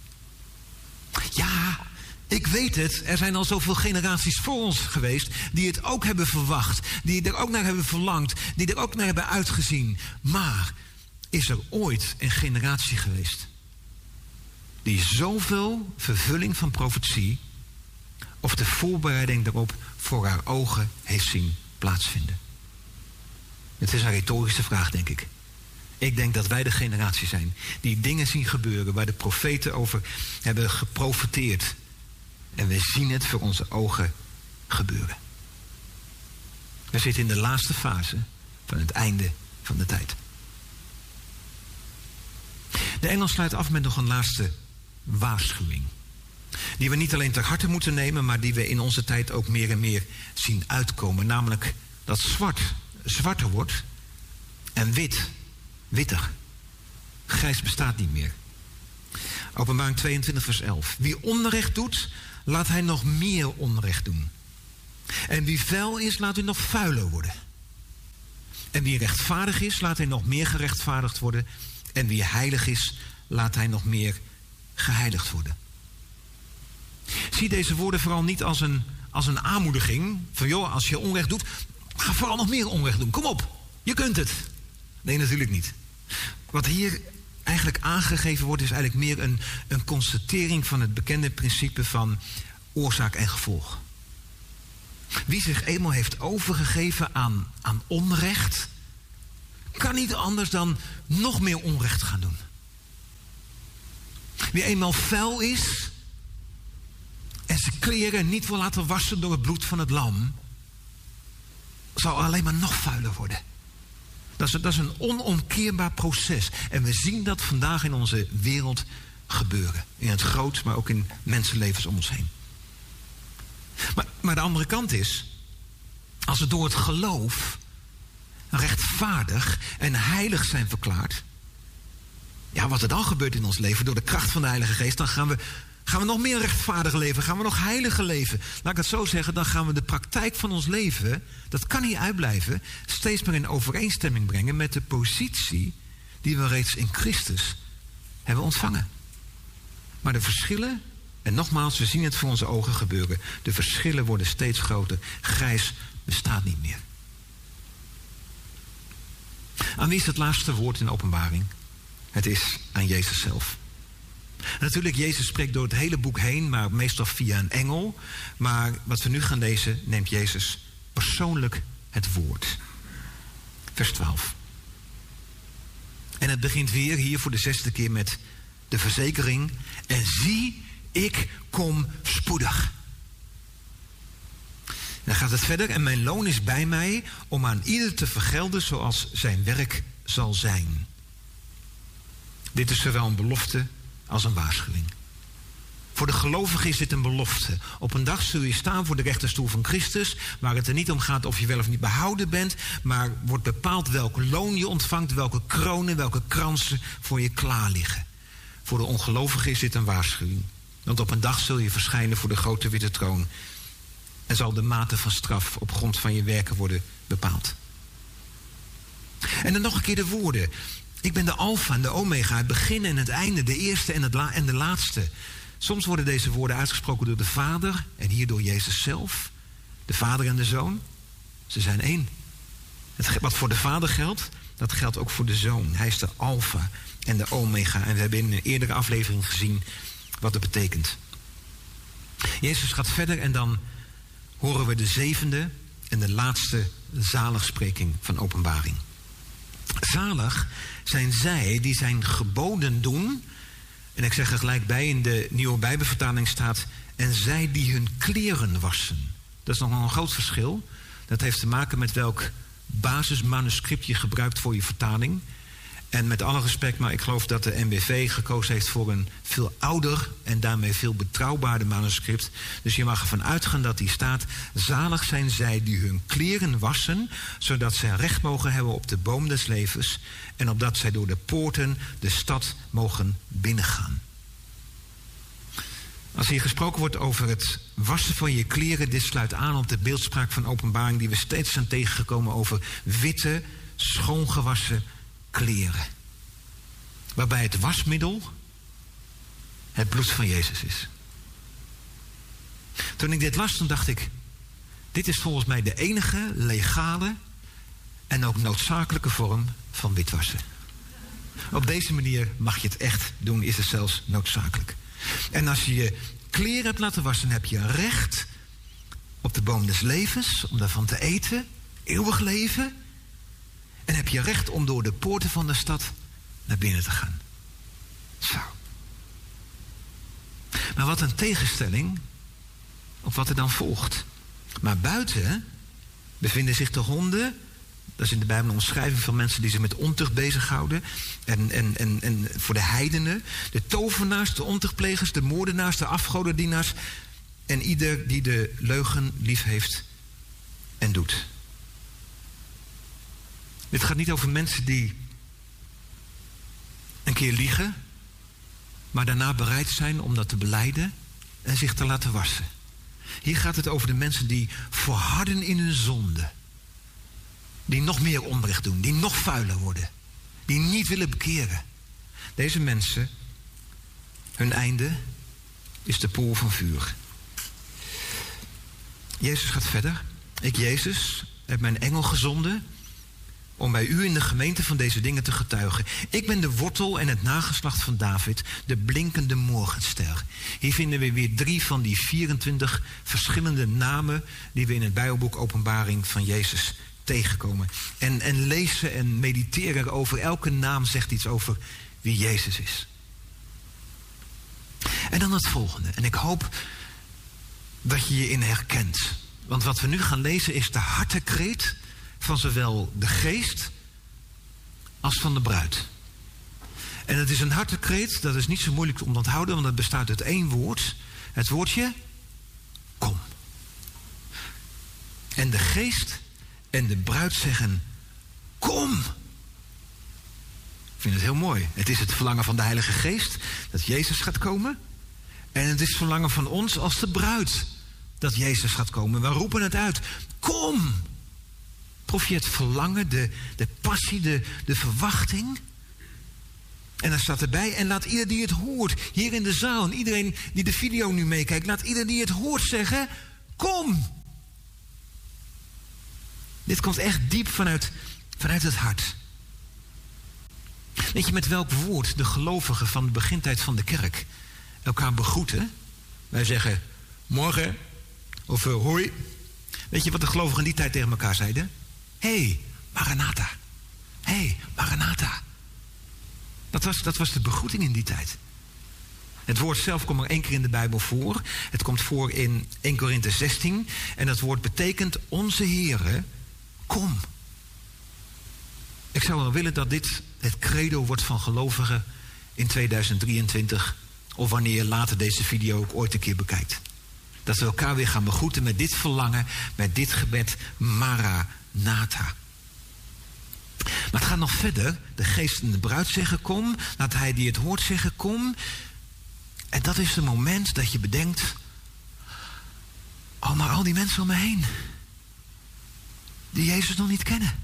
Ja, ik weet het. Er zijn al zoveel generaties voor ons geweest die het ook hebben verwacht. Die er ook naar hebben verlangd. Die er ook naar hebben uitgezien. Maar is er ooit een generatie geweest die zoveel vervulling van profetie of de voorbereiding daarop voor haar ogen heeft zien plaatsvinden? Het is een retorische vraag, denk ik. Ik denk dat wij de generatie zijn die dingen zien gebeuren waar de profeten over hebben geprofeteerd. En we zien het voor onze ogen gebeuren. We zitten in de laatste fase van het einde van de tijd. De engel sluit af met nog een laatste waarschuwing. Die we niet alleen ter harte moeten nemen, maar die we in onze tijd ook meer en meer zien uitkomen. Namelijk dat zwart zwarter wordt en wit witter. Grijs bestaat niet meer. Openbaring 22, vers 11. Wie onrecht doet, laat hij nog meer onrecht doen. En wie vuil is, laat hij nog vuiler worden. En wie rechtvaardig is, laat hij nog meer gerechtvaardigd worden. En wie heilig is, laat hij nog meer geheiligd worden. Zie deze woorden vooral niet als een, als een aanmoediging. Van joh, als je onrecht doet, ga vooral nog meer onrecht doen. Kom op, je kunt het. Nee, natuurlijk niet. Wat hier eigenlijk aangegeven wordt, is eigenlijk meer een, een constatering van het bekende principe van oorzaak en gevolg. Wie zich eenmaal heeft overgegeven aan, aan onrecht, kan niet anders dan nog meer onrecht gaan doen. Wie eenmaal vuil is en zijn kleren niet wil laten wassen door het bloed van het lam, zal alleen maar nog vuiler worden. Dat is, dat is een onomkeerbaar proces. En we zien dat vandaag in onze wereld gebeuren. In het groot, maar ook in mensenlevens om ons heen. Maar, maar de andere kant is, als we door het geloof rechtvaardig en heilig zijn verklaard. Ja, wat er dan gebeurt in ons leven door de kracht van de Heilige Geest, dan gaan we Gaan we nog meer rechtvaardig leven? Gaan we nog heiliger leven? Laat ik het zo zeggen, dan gaan we de praktijk van ons leven, dat kan niet uitblijven, steeds meer in overeenstemming brengen met de positie die we reeds in Christus hebben ontvangen. Maar de verschillen, en nogmaals, we zien het voor onze ogen gebeuren, de verschillen worden steeds groter. Grijs bestaat niet meer. Aan wie is het laatste woord in openbaring? Het is aan Jezus zelf. Natuurlijk, Jezus spreekt door het hele boek heen, maar meestal via een engel. Maar wat we nu gaan lezen, neemt Jezus persoonlijk het woord. Vers 12. En het begint weer hier voor de zesde keer met de verzekering. En zie, ik kom spoedig. Dan gaat het verder. En mijn loon is bij mij om aan ieder te vergelden zoals zijn werk zal zijn. Dit is zowel een belofte als een waarschuwing. Voor de gelovigen is dit een belofte. Op een dag zul je staan voor de rechterstoel van Christus, waar het er niet om gaat of je wel of niet behouden bent, maar wordt bepaald welk loon je ontvangt, welke kronen, welke kransen voor je klaar liggen. Voor de ongelovigen is dit een waarschuwing. Want op een dag zul je verschijnen voor de grote witte troon en zal de mate van straf op grond van je werken worden bepaald. En dan nog een keer de woorden. Ik ben de alfa en de omega, het begin en het einde, de eerste en, het la en de laatste. Soms worden deze woorden uitgesproken door de Vader en hier door Jezus zelf. De Vader en de Zoon, ze zijn één. Wat voor de Vader geldt, dat geldt ook voor de Zoon. Hij is de alfa en de omega. En we hebben in een eerdere aflevering gezien wat dat betekent. Jezus gaat verder en dan horen we de zevende en de laatste zaligspreking van openbaring. Zalig zijn zij die zijn geboden doen. En ik zeg er gelijk bij, in de nieuwe Bijbelvertaling staat... en zij die hun kleren wassen. Dat is nog wel een groot verschil. Dat heeft te maken met welk basismanuscript je gebruikt voor je vertaling. En met alle respect, maar ik geloof dat de NBV gekozen heeft voor een veel ouder en daarmee veel betrouwbaarder manuscript. Dus je mag ervan uitgaan dat die staat: Zalig zijn zij die hun kleren wassen, zodat zij recht mogen hebben op de boom des levens en opdat zij door de poorten de stad mogen binnengaan. Als hier gesproken wordt over het wassen van je kleren, dit sluit aan op de beeldspraak van openbaring die we steeds zijn tegengekomen over witte, schoongewassen kleren. Waarbij het wasmiddel het bloed van Jezus is. Toen ik dit las, toen dacht ik, dit is volgens mij de enige legale en ook noodzakelijke vorm van witwassen. Op deze manier mag je het echt doen, is het zelfs noodzakelijk. En als je je kleren hebt laten wassen, heb je recht op de boom des levens, om daarvan te eten, eeuwig leven. En heb je recht om door de poorten van de stad naar binnen te gaan. Zo. Maar wat een tegenstelling op wat er dan volgt. Maar buiten bevinden zich de honden. Dat is in de Bijbel een omschrijving van mensen die zich met ontucht bezighouden. En, en, en, en voor de heidenen. De tovenaars, de ontuchtplegers, de moordenaars, de afgodendienaars. En ieder die de leugen lief heeft en doet. Dit gaat niet over mensen die een keer liegen, maar daarna bereid zijn om dat te beleiden en zich te laten wassen. Hier gaat het over de mensen die verharden in hun zonde. Die nog meer onrecht doen, die nog vuiler worden, die niet willen bekeren. Deze mensen, hun einde is de poel van vuur. Jezus gaat verder. Ik, Jezus, heb mijn engel gezonden om bij u in de gemeente van deze dingen te getuigen. Ik ben de wortel en het nageslacht van David, de blinkende morgenster. Hier vinden we weer drie van die 24 verschillende namen die we in het Bijbelboek Openbaring van Jezus tegenkomen. En, en lezen en mediteren over elke naam zegt iets over wie Jezus is. En dan het volgende. En ik hoop dat je je in herkent. Want wat we nu gaan lezen is de hartekreet van zowel de geest als van de bruid. En het is een hartekreet, dat is niet zo moeilijk om te onthouden, want het bestaat uit één woord. Het woordje kom. En de geest en de bruid zeggen kom. Ik vind het heel mooi. Het is het verlangen van de Heilige Geest dat Jezus gaat komen. En het is verlangen van ons als de bruid dat Jezus gaat komen. We roepen het uit. Kom! Proef je het verlangen, de, de passie, de, de verwachting? En dan staat erbij, en laat ieder die het hoort, hier in de zaal, en iedereen die de video nu meekijkt, laat ieder die het hoort zeggen, kom! Dit komt echt diep vanuit, vanuit het hart. Weet je met welk woord de gelovigen van de begintijd van de kerk elkaar begroeten? Wij zeggen morgen of uh, hoi. Weet je wat de gelovigen in die tijd tegen elkaar zeiden? Hey, Maranatha. Hey, Maranatha. Dat was, dat was de begroeting in die tijd. Het woord zelf komt er één keer in de Bijbel voor. Het komt voor in 1 Korinthe 16. En dat woord betekent onze Heere, kom. Ik zou wel willen dat dit het credo wordt van gelovigen in 2023. Of wanneer je later deze video ook ooit een keer bekijkt. Dat we elkaar weer gaan begroeten met dit verlangen, met dit gebed, Maranatha. Maar het gaat nog verder. De geest en de bruid zeggen kom. Laat hij die het hoort zeggen kom. En dat is het moment dat je bedenkt. Oh, maar al die mensen om me heen. Die Jezus nog niet kennen.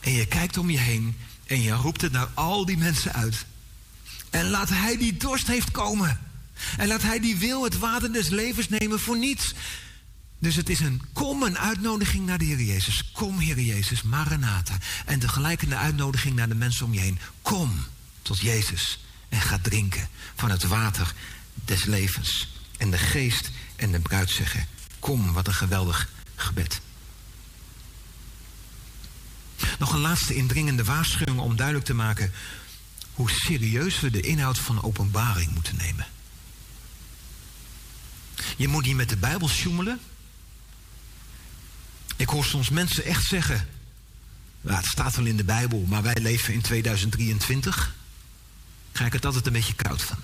En je kijkt om je heen. En je roept het naar al die mensen uit. En laat hij die dorst heeft komen. En laat hij die wil het water des levens nemen voor niets. Dus het is een kom, een uitnodiging naar de Heer Jezus. Kom, Heer Jezus, Maranatha. En tegelijk een uitnodiging naar de mensen om je heen. Kom tot Jezus en ga drinken van het water des levens. En de geest en de bruid zeggen, kom, wat een geweldig gebed. Nog een laatste indringende waarschuwing om duidelijk te maken hoe serieus we de inhoud van openbaring moeten nemen. Je moet niet met de Bijbel sjoemelen. Ik hoor soms mensen echt zeggen. Het staat wel in de Bijbel, maar wij leven in 2023. Krijg ik het altijd een beetje koud van.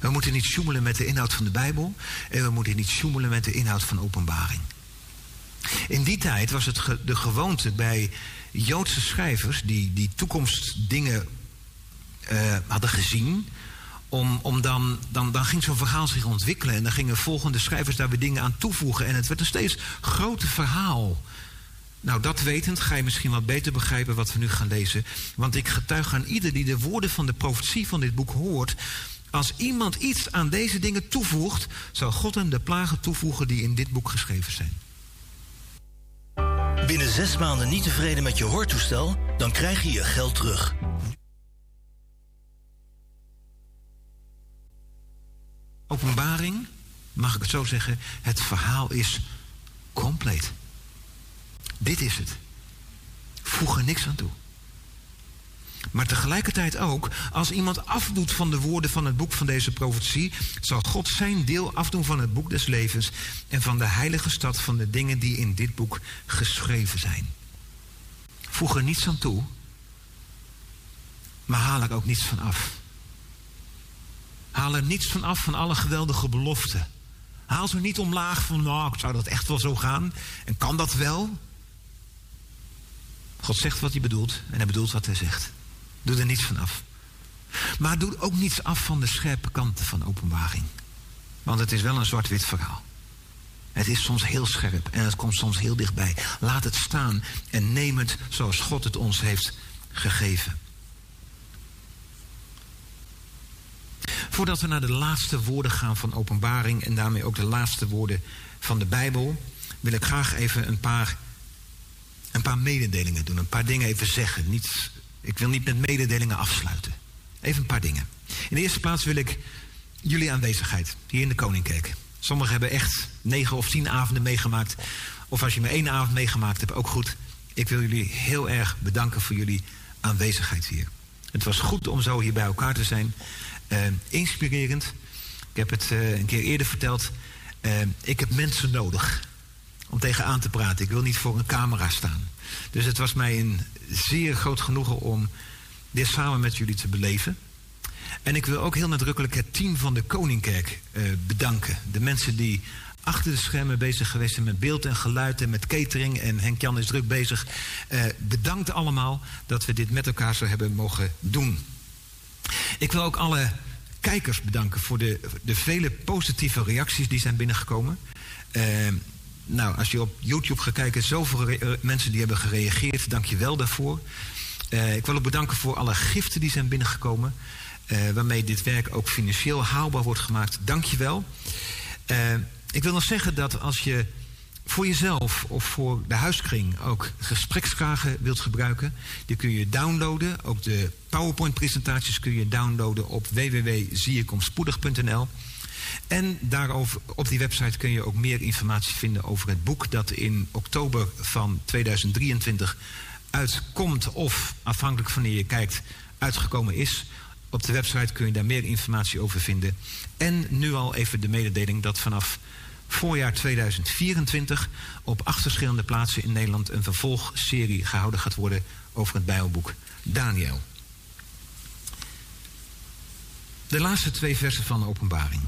We moeten niet sjoemelen met de inhoud van de Bijbel. En we moeten niet sjoemelen met de inhoud van openbaring. In die tijd was het de gewoonte bij Joodse schrijvers die, die toekomstdingen uh, hadden gezien. Om, om dan, dan, ging zo'n verhaal zich ontwikkelen. En dan gingen volgende schrijvers daar weer dingen aan toevoegen. En het werd een steeds groter verhaal. Nou, dat wetend ga je misschien wat beter begrijpen wat we nu gaan lezen. Want ik getuig aan ieder die de woorden van de profetie van dit boek hoort. Als iemand iets aan deze dingen toevoegt, zal God hem de plagen toevoegen die in dit boek geschreven zijn. Binnen zes maanden niet tevreden met je hoortoestel, dan krijg je je geld terug. Openbaring, mag ik het zo zeggen, het verhaal is compleet. Dit is het. Voeg er niks aan toe. Maar tegelijkertijd ook, als iemand afdoet van de woorden van het boek van deze profetie, zal God zijn deel afdoen van het boek des levens en van de heilige stad van de dingen die in dit boek geschreven zijn. Voeg er niets aan toe, maar haal er ook niets van af. Haal er niets van af van alle geweldige beloften. Haal ze niet omlaag van, nou, zou dat echt wel zo gaan? En kan dat wel? God zegt wat hij bedoelt en hij bedoelt wat hij zegt. Doe er niets van af. Maar doe ook niets af van de scherpe kanten van openbaring. Want het is wel een zwart-wit verhaal. Het is soms heel scherp en het komt soms heel dichtbij. Laat het staan en neem het zoals God het ons heeft gegeven. Voordat we naar de laatste woorden gaan van openbaring en daarmee ook de laatste woorden van de Bijbel, wil ik graag even een paar, een paar mededelingen doen. Een paar dingen even zeggen. Niet, ik wil niet met mededelingen afsluiten. Even een paar dingen. In de eerste plaats wil ik jullie aanwezigheid hier in de Koningkerk. Sommigen hebben echt negen of tien avonden meegemaakt. Of als je maar één avond meegemaakt hebt, ook goed. Ik wil jullie heel erg bedanken voor jullie aanwezigheid hier. Het was goed om zo hier bij elkaar te zijn. Uh, inspirerend. Ik heb het uh, een keer eerder verteld. Uh, ik heb mensen nodig om tegenaan te praten. Ik wil niet voor een camera staan. Dus het was mij een zeer groot genoegen om dit samen met jullie te beleven. En ik wil ook heel nadrukkelijk het team van de Koningkerk bedanken. De mensen die achter de schermen bezig geweest zijn met beeld en geluid en met catering. En Henk-Jan is druk bezig. bedankt allemaal dat we dit met elkaar zo hebben mogen doen. Ik wil ook alle kijkers bedanken voor de, de vele positieve reacties die zijn binnengekomen. Eh, nou, als je op YouTube gaat kijken, zoveel eh, mensen die hebben gereageerd, dank je wel daarvoor. Eh, ik wil ook bedanken voor alle giften die zijn binnengekomen, eh, waarmee dit werk ook financieel haalbaar wordt gemaakt. Dank je wel. Eh, ik wil nog zeggen dat als je voor jezelf of voor de huiskring ook gespreksvragen wilt gebruiken, die kun je downloaden. Ook de PowerPoint-presentaties kun je downloaden op www.ziejekomspoedig.nl. En daarover, op die website kun je ook meer informatie vinden over het boek dat in oktober van 2023 uitkomt of afhankelijk van wanneer je kijkt uitgekomen is. Op de website kun je daar meer informatie over vinden. En nu al even de mededeling dat vanaf voorjaar 2024 op acht verschillende plaatsen in Nederland een vervolgserie gehouden gaat worden over het Bijbelboek Daniel. De laatste twee versen van de openbaring.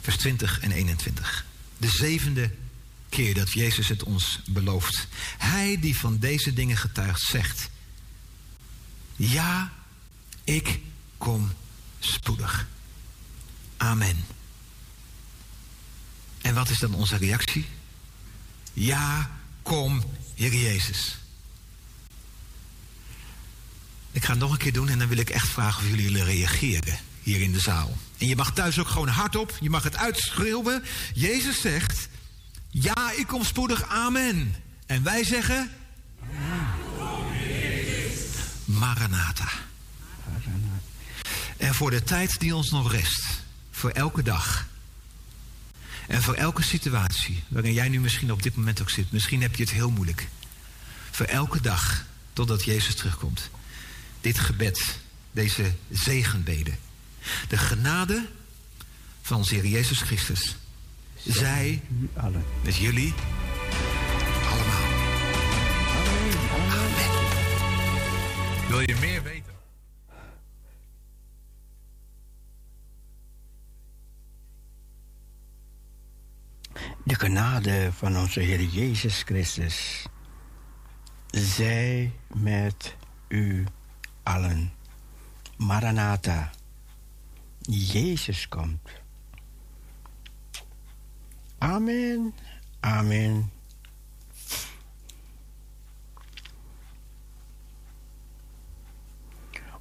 Vers 20 en 21. De zevende keer dat Jezus het ons belooft. Hij die van deze dingen getuigt zegt. Ja, ik kom spoedig. Amen. En wat is dan onze reactie? Ja, kom, Heer Jezus. Ik ga het nog een keer doen en dan wil ik echt vragen of jullie willen reageren hier in de zaal. En je mag thuis ook gewoon hardop, je mag het uitschreeuwen. Jezus zegt, ja, ik kom spoedig, amen. En wij zeggen, Maranatha. En voor de tijd die ons nog rest, voor elke dag en voor elke situatie waarin jij nu misschien op dit moment ook zit, misschien heb je het heel moeilijk. Voor elke dag totdat Jezus terugkomt. Dit gebed, deze zegenbede. De genade van onze Heer Jezus Christus. Zij met jullie allemaal. Wil je meer weten? De genade van onze Heer Jezus Christus zij met u allen. Maranatha. Jezus komt. Amen. Amen.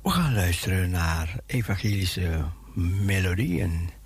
We gaan luisteren naar evangelische melodieën.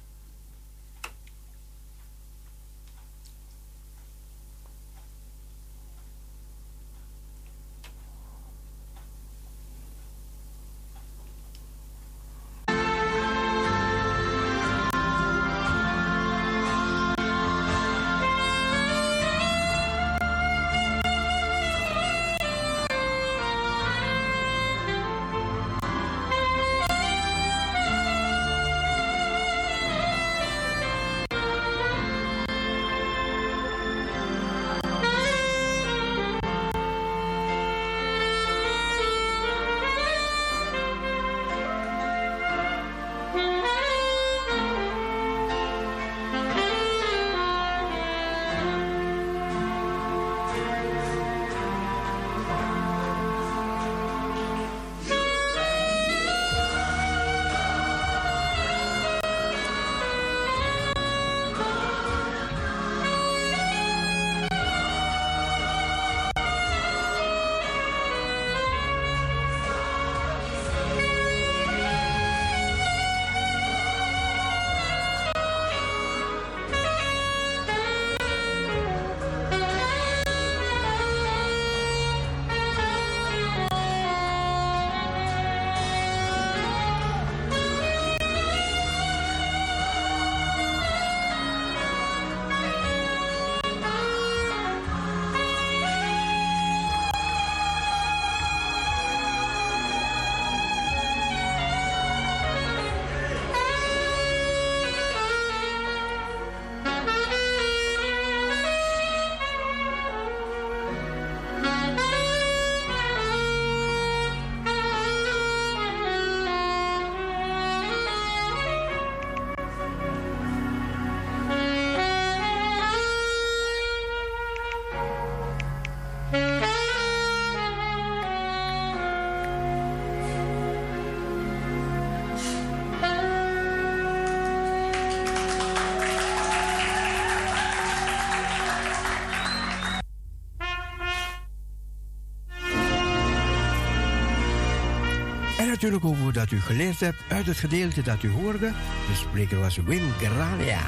Natuurlijk hopen dat u geleerd hebt uit het gedeelte dat u hoorde. De spreker was Wim Grania.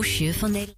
Het horloge van Nederland.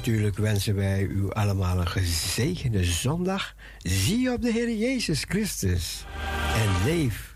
Natuurlijk wensen wij u allemaal een gezegende zondag. Zie op de Heer Jezus Christus en leef